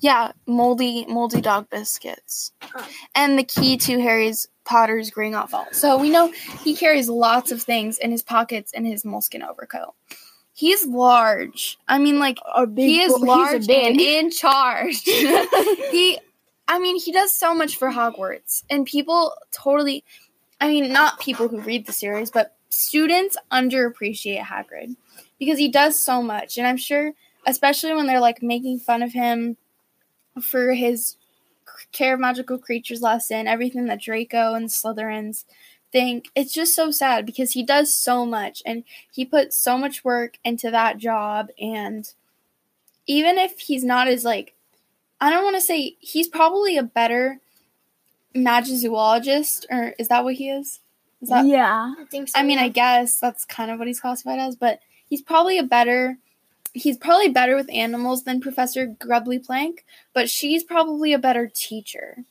Yeah, moldy moldy dog biscuits.
Oh.
And the key to Harry's Potter's Gringotts vault. So we know he carries lots of things in his pockets in his moleskin overcoat. He's large. I mean like
A big,
he is large and in charge. he I mean he does so much for Hogwarts and people totally I mean not people who read the series but students underappreciate Hagrid because he does so much and I'm sure especially when they're like making fun of him for his care of magical creatures lesson, everything that Draco and Slytherins think. It's just so sad because he does so much and he puts so much work into that job and even if he's not as like I don't want to say he's probably a better magizoologist or is that what he is? Is that
yeah.
I think so.
I mean,
yeah.
I guess that's kind of what he's classified as, but he's probably a better he's probably better with animals than Professor Grubbly Plank, but she's probably a better teacher.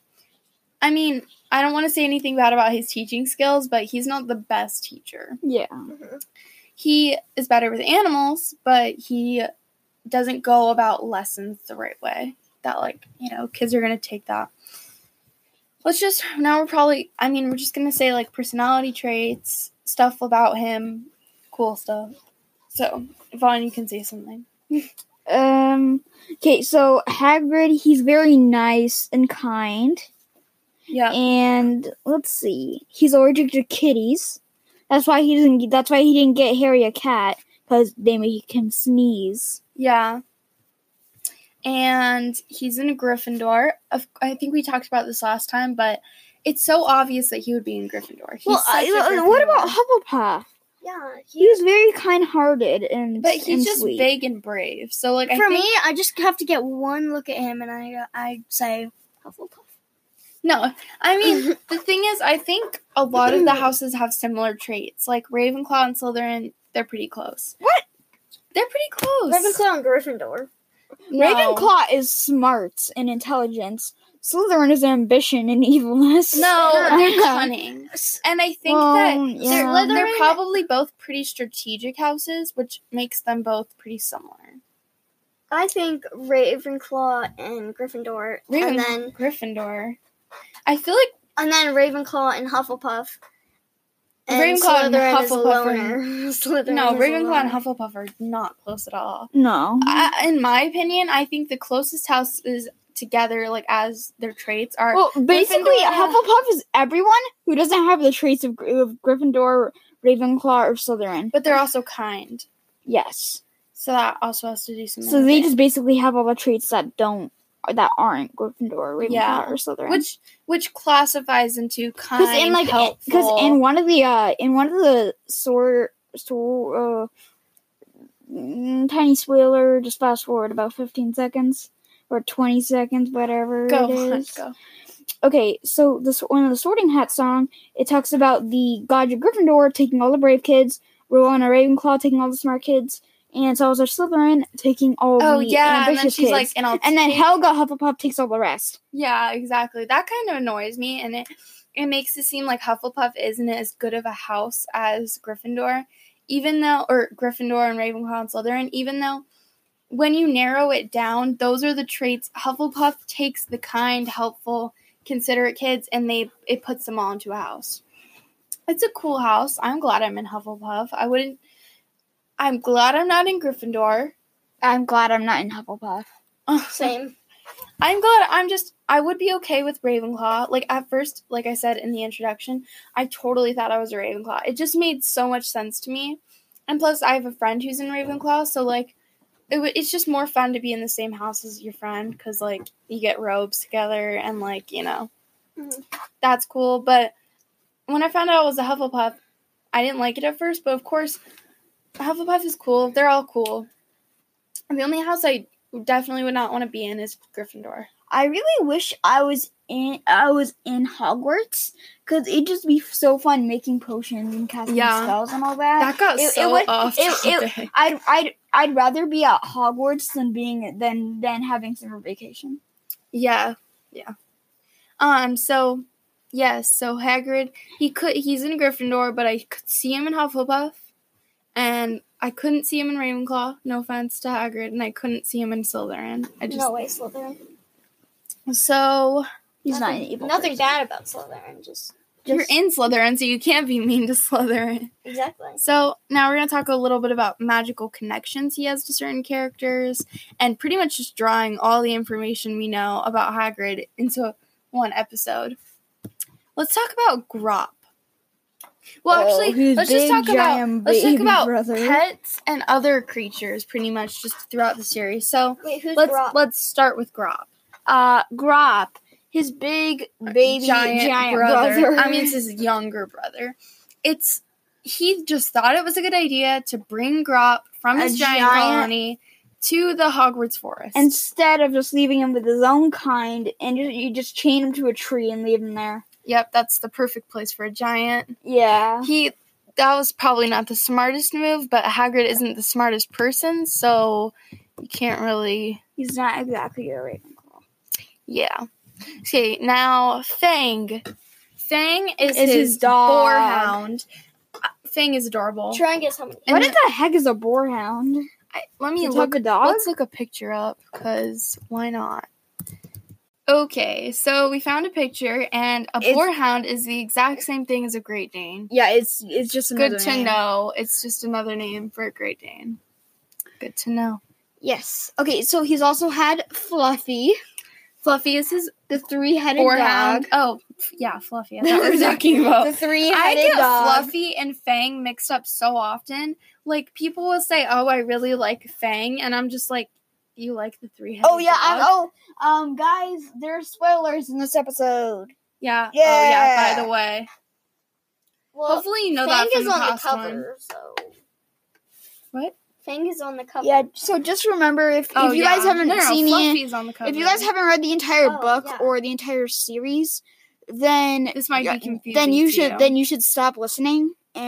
I mean, I don't want to say anything bad about his teaching skills, but he's not the best teacher.
Yeah.
He is better with animals, but he doesn't go about lessons the right way. That like, you know, kids are going to take that. Let's just now we're probably I mean, we're just going to say like personality traits, stuff about him, cool stuff. So, Vaughn, you can say something.
Um. Okay, so Hagrid, he's very nice and kind,
Yeah.
and let's see, he's allergic to kitties. That's why he doesn't. That's why he didn't get Harry a cat because they make him sneeze.
Yeah. And he's in a Gryffindor. I think we talked about this last time, but it's so obvious that he would be in Gryffindor. He's
well,
such a
uh, what about
Gryffindor.
Hufflepuff?
Yeah.
He was very kind-hearted and
But he's
and
just
sweet.
big and brave. So like I
For
think,
me, I just have to get one look at him, and I I say Hufflepuff.
no. I mean, the thing is, I think a lot of the houses have similar traits. Like Ravenclaw and Slytherin, they're pretty close.
What?
They're pretty close.
Ravenclaw and Gryffindor.
No.
Ravenclaw is smart and intelligence. Slytherin is ambition and evilness.
No, they're cunning. And I think
Well,
that
yeah.
they're, they're probably both pretty strategic houses, which makes them both pretty similar.
I think Ravenclaw and Gryffindor,
Raven-
and then
Gryffindor. I feel like
and then Ravenclaw and Hufflepuff. And
Ravenclaw and
Slytherin is a
Hufflepuff
loner. Slytherin
no, Ravenclaw and. Hufflepuff are not close at all.
No.
I, in my opinion, I think the closest house is together, like as their traits, are
Well, basically,
Gryffindor-
Hufflepuff is everyone who doesn't have the traits of, of Gryffindor, Ravenclaw, or Slytherin.
but they're also kind.
Yes.
So that also has to do something.
So they
it.
just basically have all the traits that don't, that aren't Gryffindor, Ravenclaw,
Yeah.
or Slytherin.
which which classifies into kind,
because in like because in one of the uh in one of the sword sword uh mm, tiny spoiler just fast forward about 15 seconds or 20 seconds whatever
go
it
let's go.
okay so this one of the sorting hat song it talks about the godric gryffindor taking all the brave kids rowena ravenclaw taking all the smart kids and salazar slytherin taking all
Oh
the
yeah, and then
ambitious
she's
kids
like, and I'll
and then helga hufflepuff takes all the rest
Yeah, exactly. That kind of annoys me, and it it makes it seem like Hufflepuff isn't as good of a house as Gryffindor, even though or Gryffindor and Ravenclaw and Slytherin, even though when you narrow it down, those are the traits Hufflepuff takes the kind, helpful, considerate kids, and they it puts them all into a house. It's a cool house. I'm glad I'm in Hufflepuff. I wouldn't. I'm glad I'm not in Gryffindor.
i'm glad i'm not in hufflepuff
Same.
I'm glad. I'm just. I would be okay with Ravenclaw. Like at first, like I said in the introduction, I totally thought I was a Ravenclaw. It just made so much sense to me, and plus, I have a friend who's in Ravenclaw, so like, it, w- it's just more fun to be in the same house as your friend because like you get robes together and like you know,
Mhm.
that's cool. But when I found out it was a Hufflepuff, I didn't like it at first. But of course, Hufflepuff is cool. They're all cool. And the only house I definitely would not want to be in is Gryffindor.
I really wish I was in I was in Hogwarts because it'd just be so fun making potions and casting
Yeah.
spells and all that.
That got
It- it
so
would-
off
it- it- I'd I'd I'd rather be at Hogwarts than being than than having summer vacation.
yeah, yeah. Um. So, yes. So Hagrid, he could. He's in Gryffindor, but I could see him in Hufflepuff, and I couldn't see him in Ravenclaw. No offense to Hagrid, and I couldn't see him in Slytherin. I just
no way, Slytherin.
so
He's not an
Nothing-
evil.
Nothing
person.
bad about Slytherin. Just
you're in Slytherin, so you can't be mean to Slytherin.
exactly.
So now we're gonna talk a little bit about magical connections he has to certain characters, and pretty much just drawing all the information we know about Hagrid into one episode. Let's talk about Grawp. Well,
Oh,
actually,
his
let's just talk about let's talk about
brother.
pets and other creatures, pretty much just throughout the series. So
Wait, who's
let's
Grawp?
let's start with Grawp,
Uh, Grawp, his big baby giant, brother.
I mean, it's his younger brother. It's he just thought it was a good idea to bring Grawp from his giant,
giant-
colony to the Hogwarts forest.
instead of just leaving him with his own kind, and you, you just chain him to a tree and leave him there.
Yep, that's the perfect place for a giant.
Yeah.
He that was probably not the smartest move, but Hagrid isn't the smartest person, so you can't really
He's not exactly a Ravenclaw.
yeah. Okay, now Fang. Fang is,
Is
his,
his dog.
boarhound. Uh, Fang is adorable.
Try and many.
And
What
then-
the heck is a boarhound?
I, let me look
A dog?
Let's look a picture up because why not? Okay, so we found a picture, and a
It's-
boarhound is the exact same thing as a Great Dane.
Yeah, it's it's just
Good to know. It's just another name for a Great Dane. Good to know.
Yes. Okay, so he's also had Fluffy,
Fluffy is his
the three-headed
boarhound.
dog.
Oh, yeah, Fluffy. I thought we were talking about.
the three-headed I
get
dog.
Fluffy and Fang mixed up so often. Like people will say, "Oh, I really like Fang," and I'm just like, "You like the three headed?"
Oh yeah, I, oh um guys, there are spoilers in this episode.
Yeah. yeah. Oh yeah.
Yeah.
By the way,
Well,
hopefully you know
Fang
that from
is
the
on the
past one.
cover, so.
What?
Fang is on the cover.
Yeah, so just remember if,
Oh,
if you
yeah.
guys haven't
no, no,
seen the
Fluffy's on the cover.
if you guys haven't read the entire
Oh,
book
yeah.
or the entire series, then
this might
yeah,
be confusing.
then you
to
should
you.
then you should stop listening. And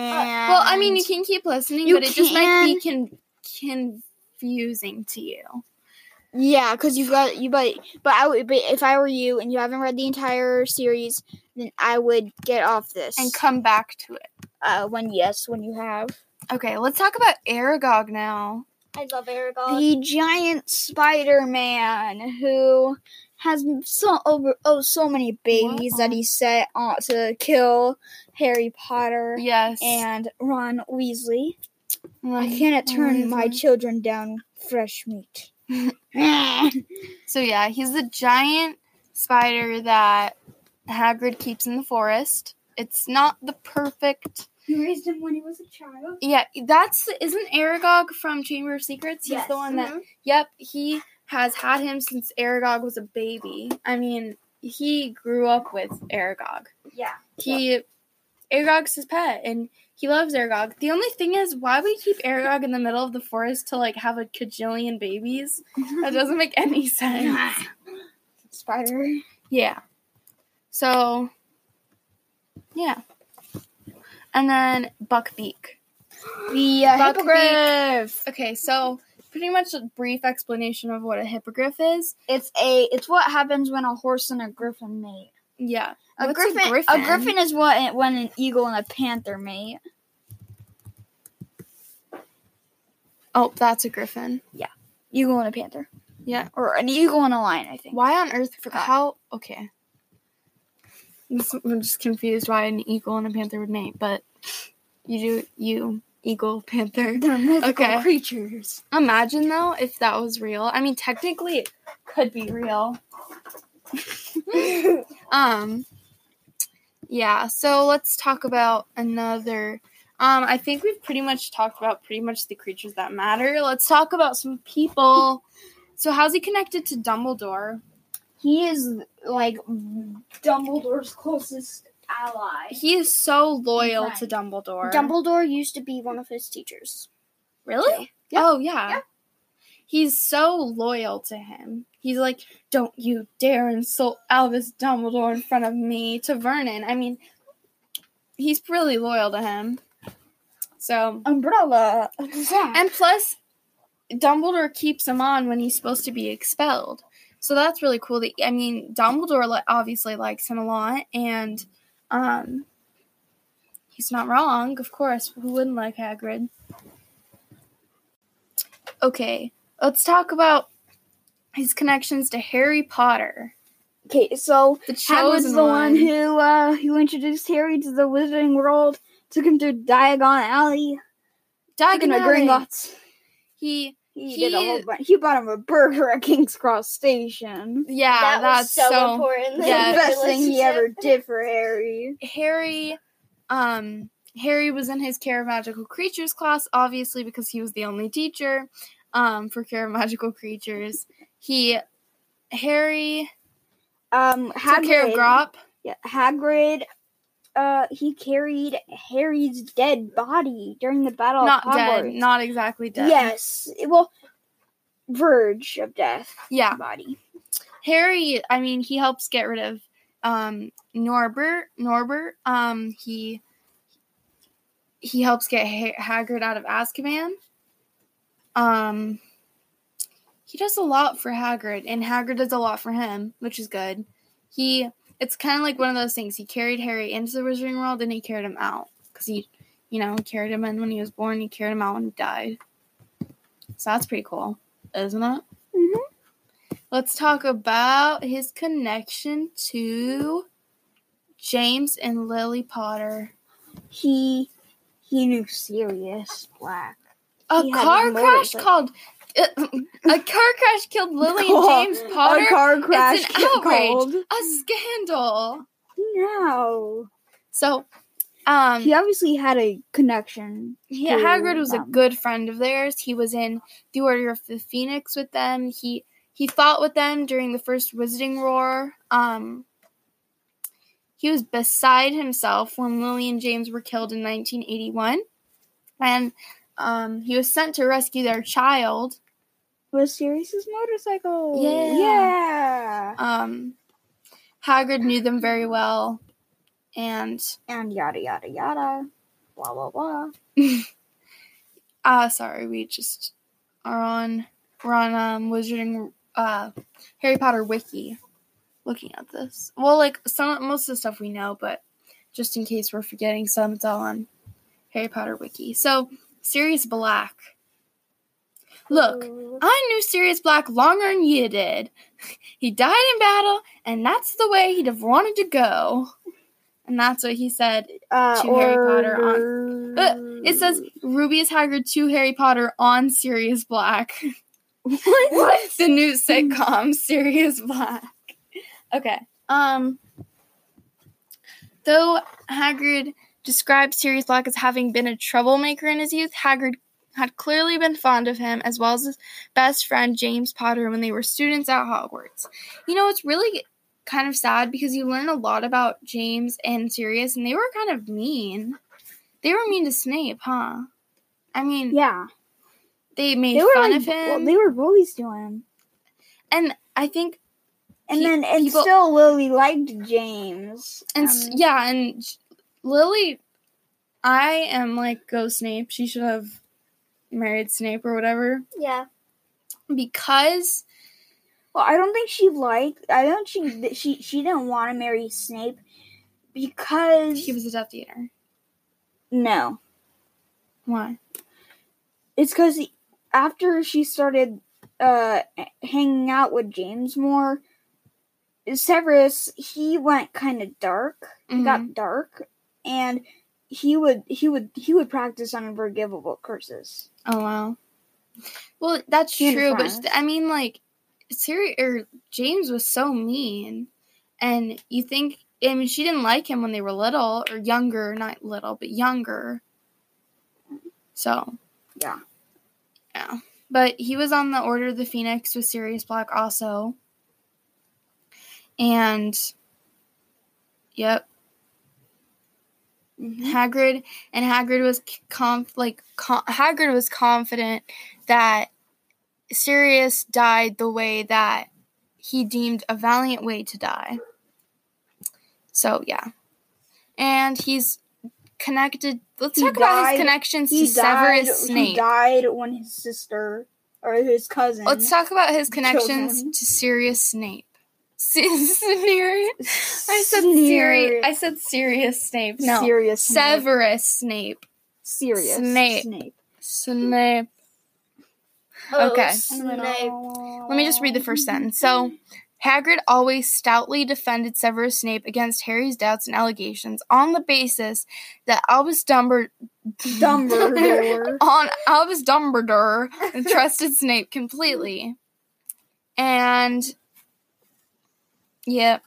well, I mean, you can keep listening, but it just might be
can-
con- confusing to you.
Yeah, because you've got you, but but I would, but if I were you and you haven't read the entire series, then I would get off this
And come back to it.
uh, when yes, when you have
Okay, let's talk about Aragog now.
I love Aragog.
the giant Spider Man who has so over oh so many babies that he set on to kill Harry Potter
Yes.
and Ron Weasley. I
Ron
cannot turn my children down fresh meat.
So yeah, he's the giant spider that Hagrid keeps in the forest. It's not the perfect.
He raised him when he was a child.
Yeah, that's isn't Aragog from Chamber of Secrets? He's
Yes.
the one that.
Mhm.
Yep, he has had him since Aragog was a baby. I mean, he grew up with Aragog.
Yeah.
He Aragog's his pet, and he loves Aragog. The only thing is, why would he keep Aragog in the middle of the forest to like have a cajillion babies? That doesn't make any sense.
Spider.
Yeah. So, yeah. And then Buckbeak.
The uh, hippogriff.
Okay, so pretty much a brief explanation of what a hippogriff is.
It's a. It's what happens when a horse and a griffin mate.
Yeah.
A griffin,
a griffin?
A griffin is what when an eagle and a panther mate.
Oh, that's a griffin. Yeah.
Eagle and a panther.
Yeah.
Or an eagle and a lion, I think.
Why on earth?
Forgot.
How? Okay. I'm just confused why an eagle and a panther would mate, but you do you eagle panther.
They're mythical
Okay.
creatures.
Imagine though if that was real. I mean, technically it could be real. um yeah, so let's talk about another um I think we've pretty much talked about pretty much the creatures that matter. Let's talk about some people. So how's he connected to Dumbledore?
He is like Dumbledore's closest ally.
He is so loyal
Right.
to Dumbledore.
Dumbledore used to be one of his teachers.
Really?
Yeah.
Oh yeah.
Yeah.
He's so loyal to him. He's like, "Don't you dare insult Albus Dumbledore in front of me." To Vernon, I mean, he's really loyal to him. So,
Umbrella.
and plus, Dumbledore keeps him on when he's supposed to be expelled. So that's really cool. That I mean, Dumbledore li- obviously likes him a lot, and um, he's not wrong. Of course, who wouldn't like Hagrid? Okay, let's talk about his connections to Harry Potter.
Okay, so
The
Hagrid's
chosen
the
one.
one who uh who introduced Harry to the Wizarding World, took him through Diagon Alley, took him
Diagon
to
Alley.
Gringotts.
He,
He,
He-
did a whole bunch. He bought him a burger at King's Cross Station.
yeah,
that
that's
was so,
so
important.
yeah.
the best thing he ever did for Harry.
Harry um Harry was in his Care of Magical Creatures class, obviously because he was the only teacher um for Care of Magical Creatures. He Harry
Um,
took care of
Hagrid-
Grawp.
Yeah, Hagrid. Uh, he carried Harry's dead body during the battle
Not
of
dead, not exactly dead.
Yes, well, verge of death.
Yeah.
body.
Harry, I mean, he helps get rid of um Norbert. Norbert, um, he he helps get ha- Hagrid out of Azkaban. Um, he does a lot for Hagrid, and Hagrid does a lot for him, which is good. He, it's kind of like one of those things. He carried Harry into the Wizarding World, and he carried him out because he, you know, carried him in when he was born. He carried him out when he died. So that's pretty cool, isn't it?
Mhm.
Let's talk about his connection to James and Lily Potter.
He he knew Sirius Black.
A
He
car crash called. a car crash killed Lily and James Potter.
A car crash.
It's an outrage.
called-
A scandal.
No.
So, um,
He obviously had a connection.
Yeah, Hagrid was a good friend of theirs. He was in the Order of the Phoenix with them. He he fought with them during the first Wizarding War. Um, he was beside himself when Lily and James were killed in 1981, and um, he was sent to rescue their child.
Was Sirius's motorcycle.
Yeah.
Yeah.
Um, Hagrid knew them very well, and
And yada yada yada. Blah blah blah.
ah, sorry, we just are on we're on um Wizarding uh Harry Potter wiki looking at this. Well, like some most of the stuff we know, but just in case we're forgetting some, it's all on Harry Potter wiki. So Sirius Black. Look, I knew Sirius Black longer than you did. He died in battle, and that's the way he'd have wanted to go. And that's what he said.
Uh,
To Harry Potter
on.
Uh, it says Rubeus Hagrid to Harry Potter on Sirius Black.
what?
the new sitcom Sirius Black. Okay. Um though Hagrid described Sirius Black as having been a troublemaker in his youth, Hagrid had clearly been fond of him as well as his best friend James Potter when they were students at Hogwarts. You know, it's really kind of sad because you learn a lot about James and Sirius and they were kind of mean. They were mean to Snape, huh? I mean,
Yeah.
they made
They were
fun
like,
of him.
well, they were bullies to him.
and I think
And
Pe-
then and
people-
still Lily liked James.
And
Um,
yeah, and Lily, I am like go Snape. She should have married Snape or whatever
Yeah.
because
well, I don't think she liked. I don't think she she she didn't want to marry Snape because
he was a Death Eater.
no,
Why?
it's because after she started uh hanging out with James more, Severus he went kind of dark. He
Mhm.
got dark, and he would he would he would practice unforgivable curses.
Oh wow. Well, that's
He
true, but. I mean, like, Siri or James was so mean, and you think I mean she didn't like him when they were little or younger, not little, but younger. So
Yeah.
Yeah. But he was on the Order of the Phoenix with Sirius Black also. And yep, Mm-hmm. Hagrid and Hagrid was conf like Hagrid was confident that Sirius died the way that he deemed a valiant way to die. So yeah. And he's connected let's
He
talk about his connections to
died.
Severus
He died when his sister or his cousin.
Let's talk about his connections to Sirius Snape. Sirius. I said Siri. I said Sirius Snape. No,
Serious Snape.
Severus Snape.
Serious
Snape.
Snape.
Snape.
Oh,
Okay.
Snape.
Let me just read the first sentence. So, Hagrid always stoutly defended Severus Snape against Harry's doubts and allegations on the basis that Albus Dumbledore,
Dumbledore.
on Albus Dumbledore trusted Snape completely. And yeah.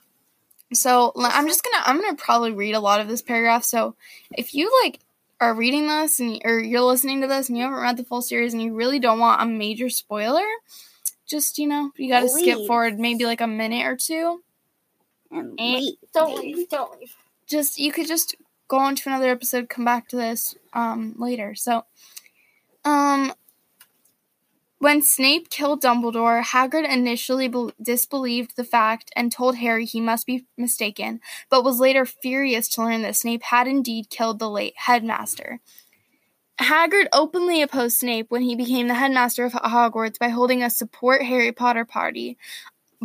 So I'm just gonna I'm gonna probably read a lot of this paragraph. So if you like are reading this and or you're listening to this and you haven't read the full series and you really don't want a major spoiler, just you know you got to skip forward maybe like a minute or two.
And
Eh.
leave.
Don't leave. Don't leave.
Just you could just go on to another episode, come back to this um later. So, um. When Snape killed Dumbledore, Hagrid initially bel disbelieved the fact and told Harry he must be mistaken, but was later furious to learn that Snape had indeed killed the late headmaster. Hagrid openly opposed Snape when he became the headmaster of Hogwarts by holding a support Harry Potter party.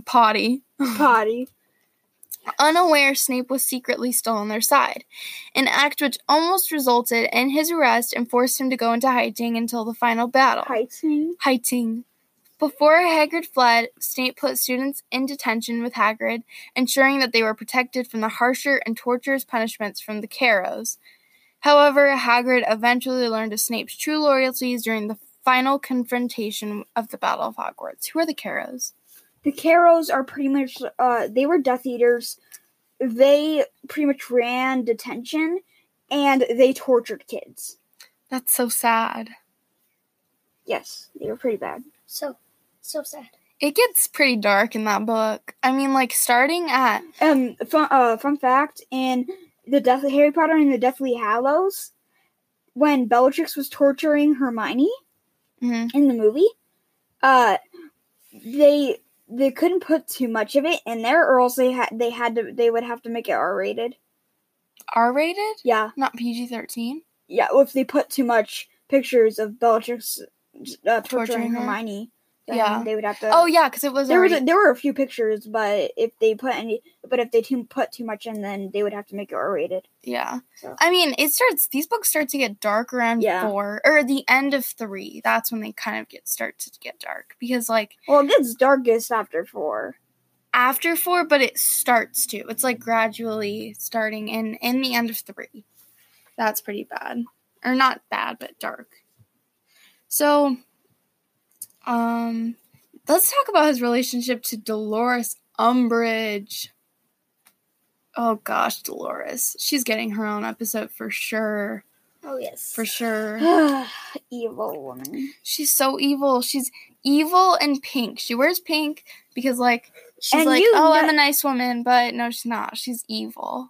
Potty.
Potty.
Unaware Snape was secretly still on their side, an act which almost resulted in his arrest and forced him to go into hiding until the final battle.
Heighting.
Hiding. Before Hagrid fled, Snape put students in detention with Hagrid, ensuring that they were protected from the harsher and torturous punishments from the Carrows. However, Hagrid eventually learned of Snape's true loyalties during the final confrontation of the Battle of Hogwarts. Who are the Carrows?
The Carrows are pretty much uh they were Death Eaters. They pretty much ran detention and they tortured kids.
That's so sad.
Yes, they were pretty bad.
So, so sad.
It gets pretty dark in that book. I mean, like starting at
Um fun uh fun fact in the Death Harry Potter and the Deathly Hallows when Bellatrix was torturing Hermione
mhm.
in the movie, uh they they couldn't put too much of it in there or else they had they had to they would have to make it R rated.
R rated,
Yeah.
not PG thirteen.
Yeah, Well, if they put too much pictures of Bellatrix uh, torturing,
Torturing her?
Hermione.
Yeah.
they would have to.
Oh yeah, because it was
there was a, there were a few pictures, but if they put any, but if they too, put too much in, then they would have to make it R rated.
yeah.
So-
I mean, it starts. These books start to get dark around
Yeah.
four or the end of three. That's when they kind of get start to get dark because like
Well, it gets darkest after four.
after four, but it starts to. It's like gradually starting in in the end of three. That's pretty bad, or not bad, but dark. So, um, let's talk about his relationship to Dolores Umbridge. Oh gosh, Dolores, she's getting her own episode for sure,
Oh yes.
for sure.
Evil woman.
She's so evil. She's evil and pink. She wears pink because like she's
And
like, oh, I'm a nice woman, but no, she's not. She's evil.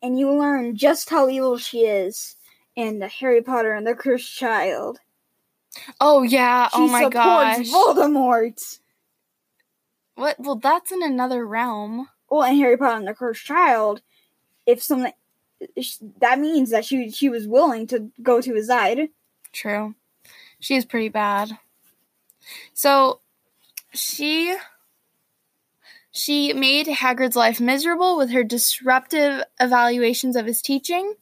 And you learn just how evil she is in the Harry Potter and the Cursed Child.
Oh yeah.
Oh, she
oh my
supports
gosh.
Voldemort.
What? Well, that's in another realm.
Well, in Harry Potter and the Cursed Child, if something that means that she she was willing to go to his side.
True. She is pretty bad. So she she made Hagrid's life miserable with her disruptive evaluations of his teaching.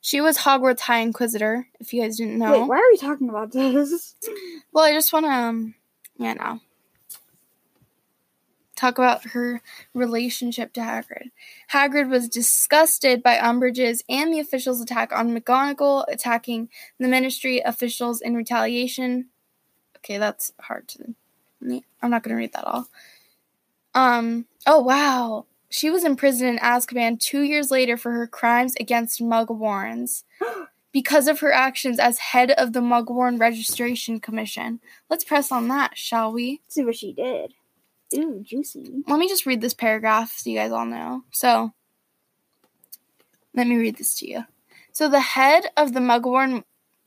She was Hogwarts High Inquisitor, if you guys didn't know.
Wait, why are we talking about this?
Well, I just want to, um, yeah, no. Talk about her relationship to Hagrid. Hagrid was disgusted by Umbridge's and the officials' attack on McGonagall, attacking the Ministry officials in retaliation. Okay, that's hard to. I'm not going to read that all. Um. Oh wow, she was imprisoned in Azkaban two years later for her crimes against Muggle-borns because of her actions as head of the Muggle-born Registration Commission. Let's press on that, shall we?
see what she did. Ooh, juicy.
Let me just read this paragraph so you guys all know. So, let me read this to you. So, the head of the Muggle-born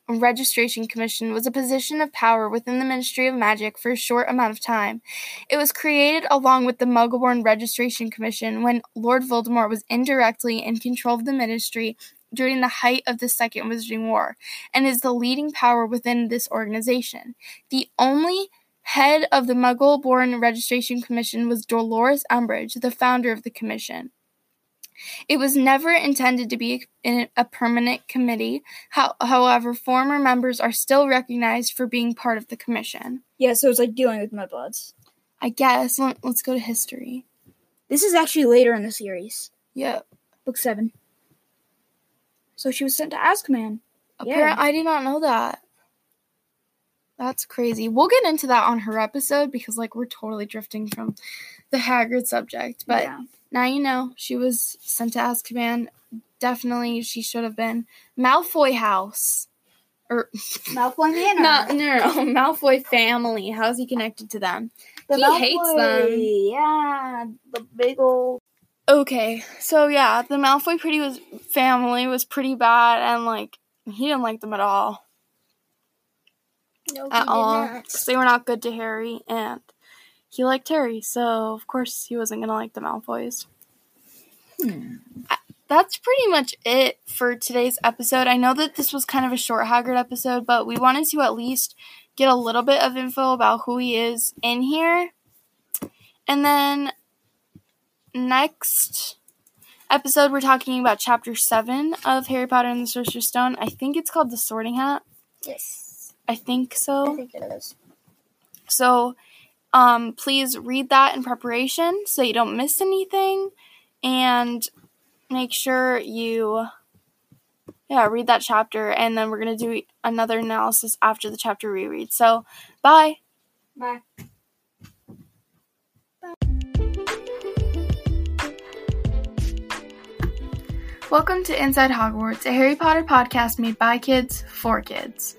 Registration Commission was a position of power within the Ministry of Magic for a short amount of time. It was created along with the Muggle-born Registration Commission when Lord Voldemort was indirectly in control of the ministry during the height of the Second Wizarding War, and is the leading power within this organization. The only head of the Muggle Born Registration Commission was Dolores Umbridge, the founder of the commission. It was never intended to be a, a permanent committee. How, however, former members are still recognized for being part of the commission.
Yeah, so it's like dealing with mudbloods.
I guess. Let, let's go to history.
This is actually later in the series,
Yep.
book seven. So she was sent to Azkaban. Yeah.
Apparently, I did not know that. That's crazy. We'll get into that on her episode because, like, we're totally drifting from the Hagrid subject. But
yeah.
Now you know she was sent to Azkaban. Definitely, she should have been Malfoy House. Or er,
Malfoy Manor.
no, no, no, Malfoy family. How's he connected to them?
The
he hates them.
Yeah, the big old.
Okay, so yeah, the Malfoy pretty was family was pretty bad, and like he didn't like them at all.
No,
at all
not.
'cause they were not good to Harry, and he liked Harry, so of course he wasn't gonna like the Malfoys.
Hmm.
That's pretty much it for today's episode. I know that this was kind of a short Hagrid episode, but we wanted to at least get a little bit of info about who he is in here. And then next episode, we're talking about chapter 7 of Harry Potter and the Sorcerer's Stone. I think it's called The Sorting Hat.
Yes,
I think so.
I think it is.
So, um, please read that in preparation so you don't miss anything, and make sure you, yeah, read that chapter, and then we're gonna do another analysis after the chapter reread. So, bye.
Bye.
Welcome to Inside Hogwarts, a Harry Potter podcast made by kids for kids.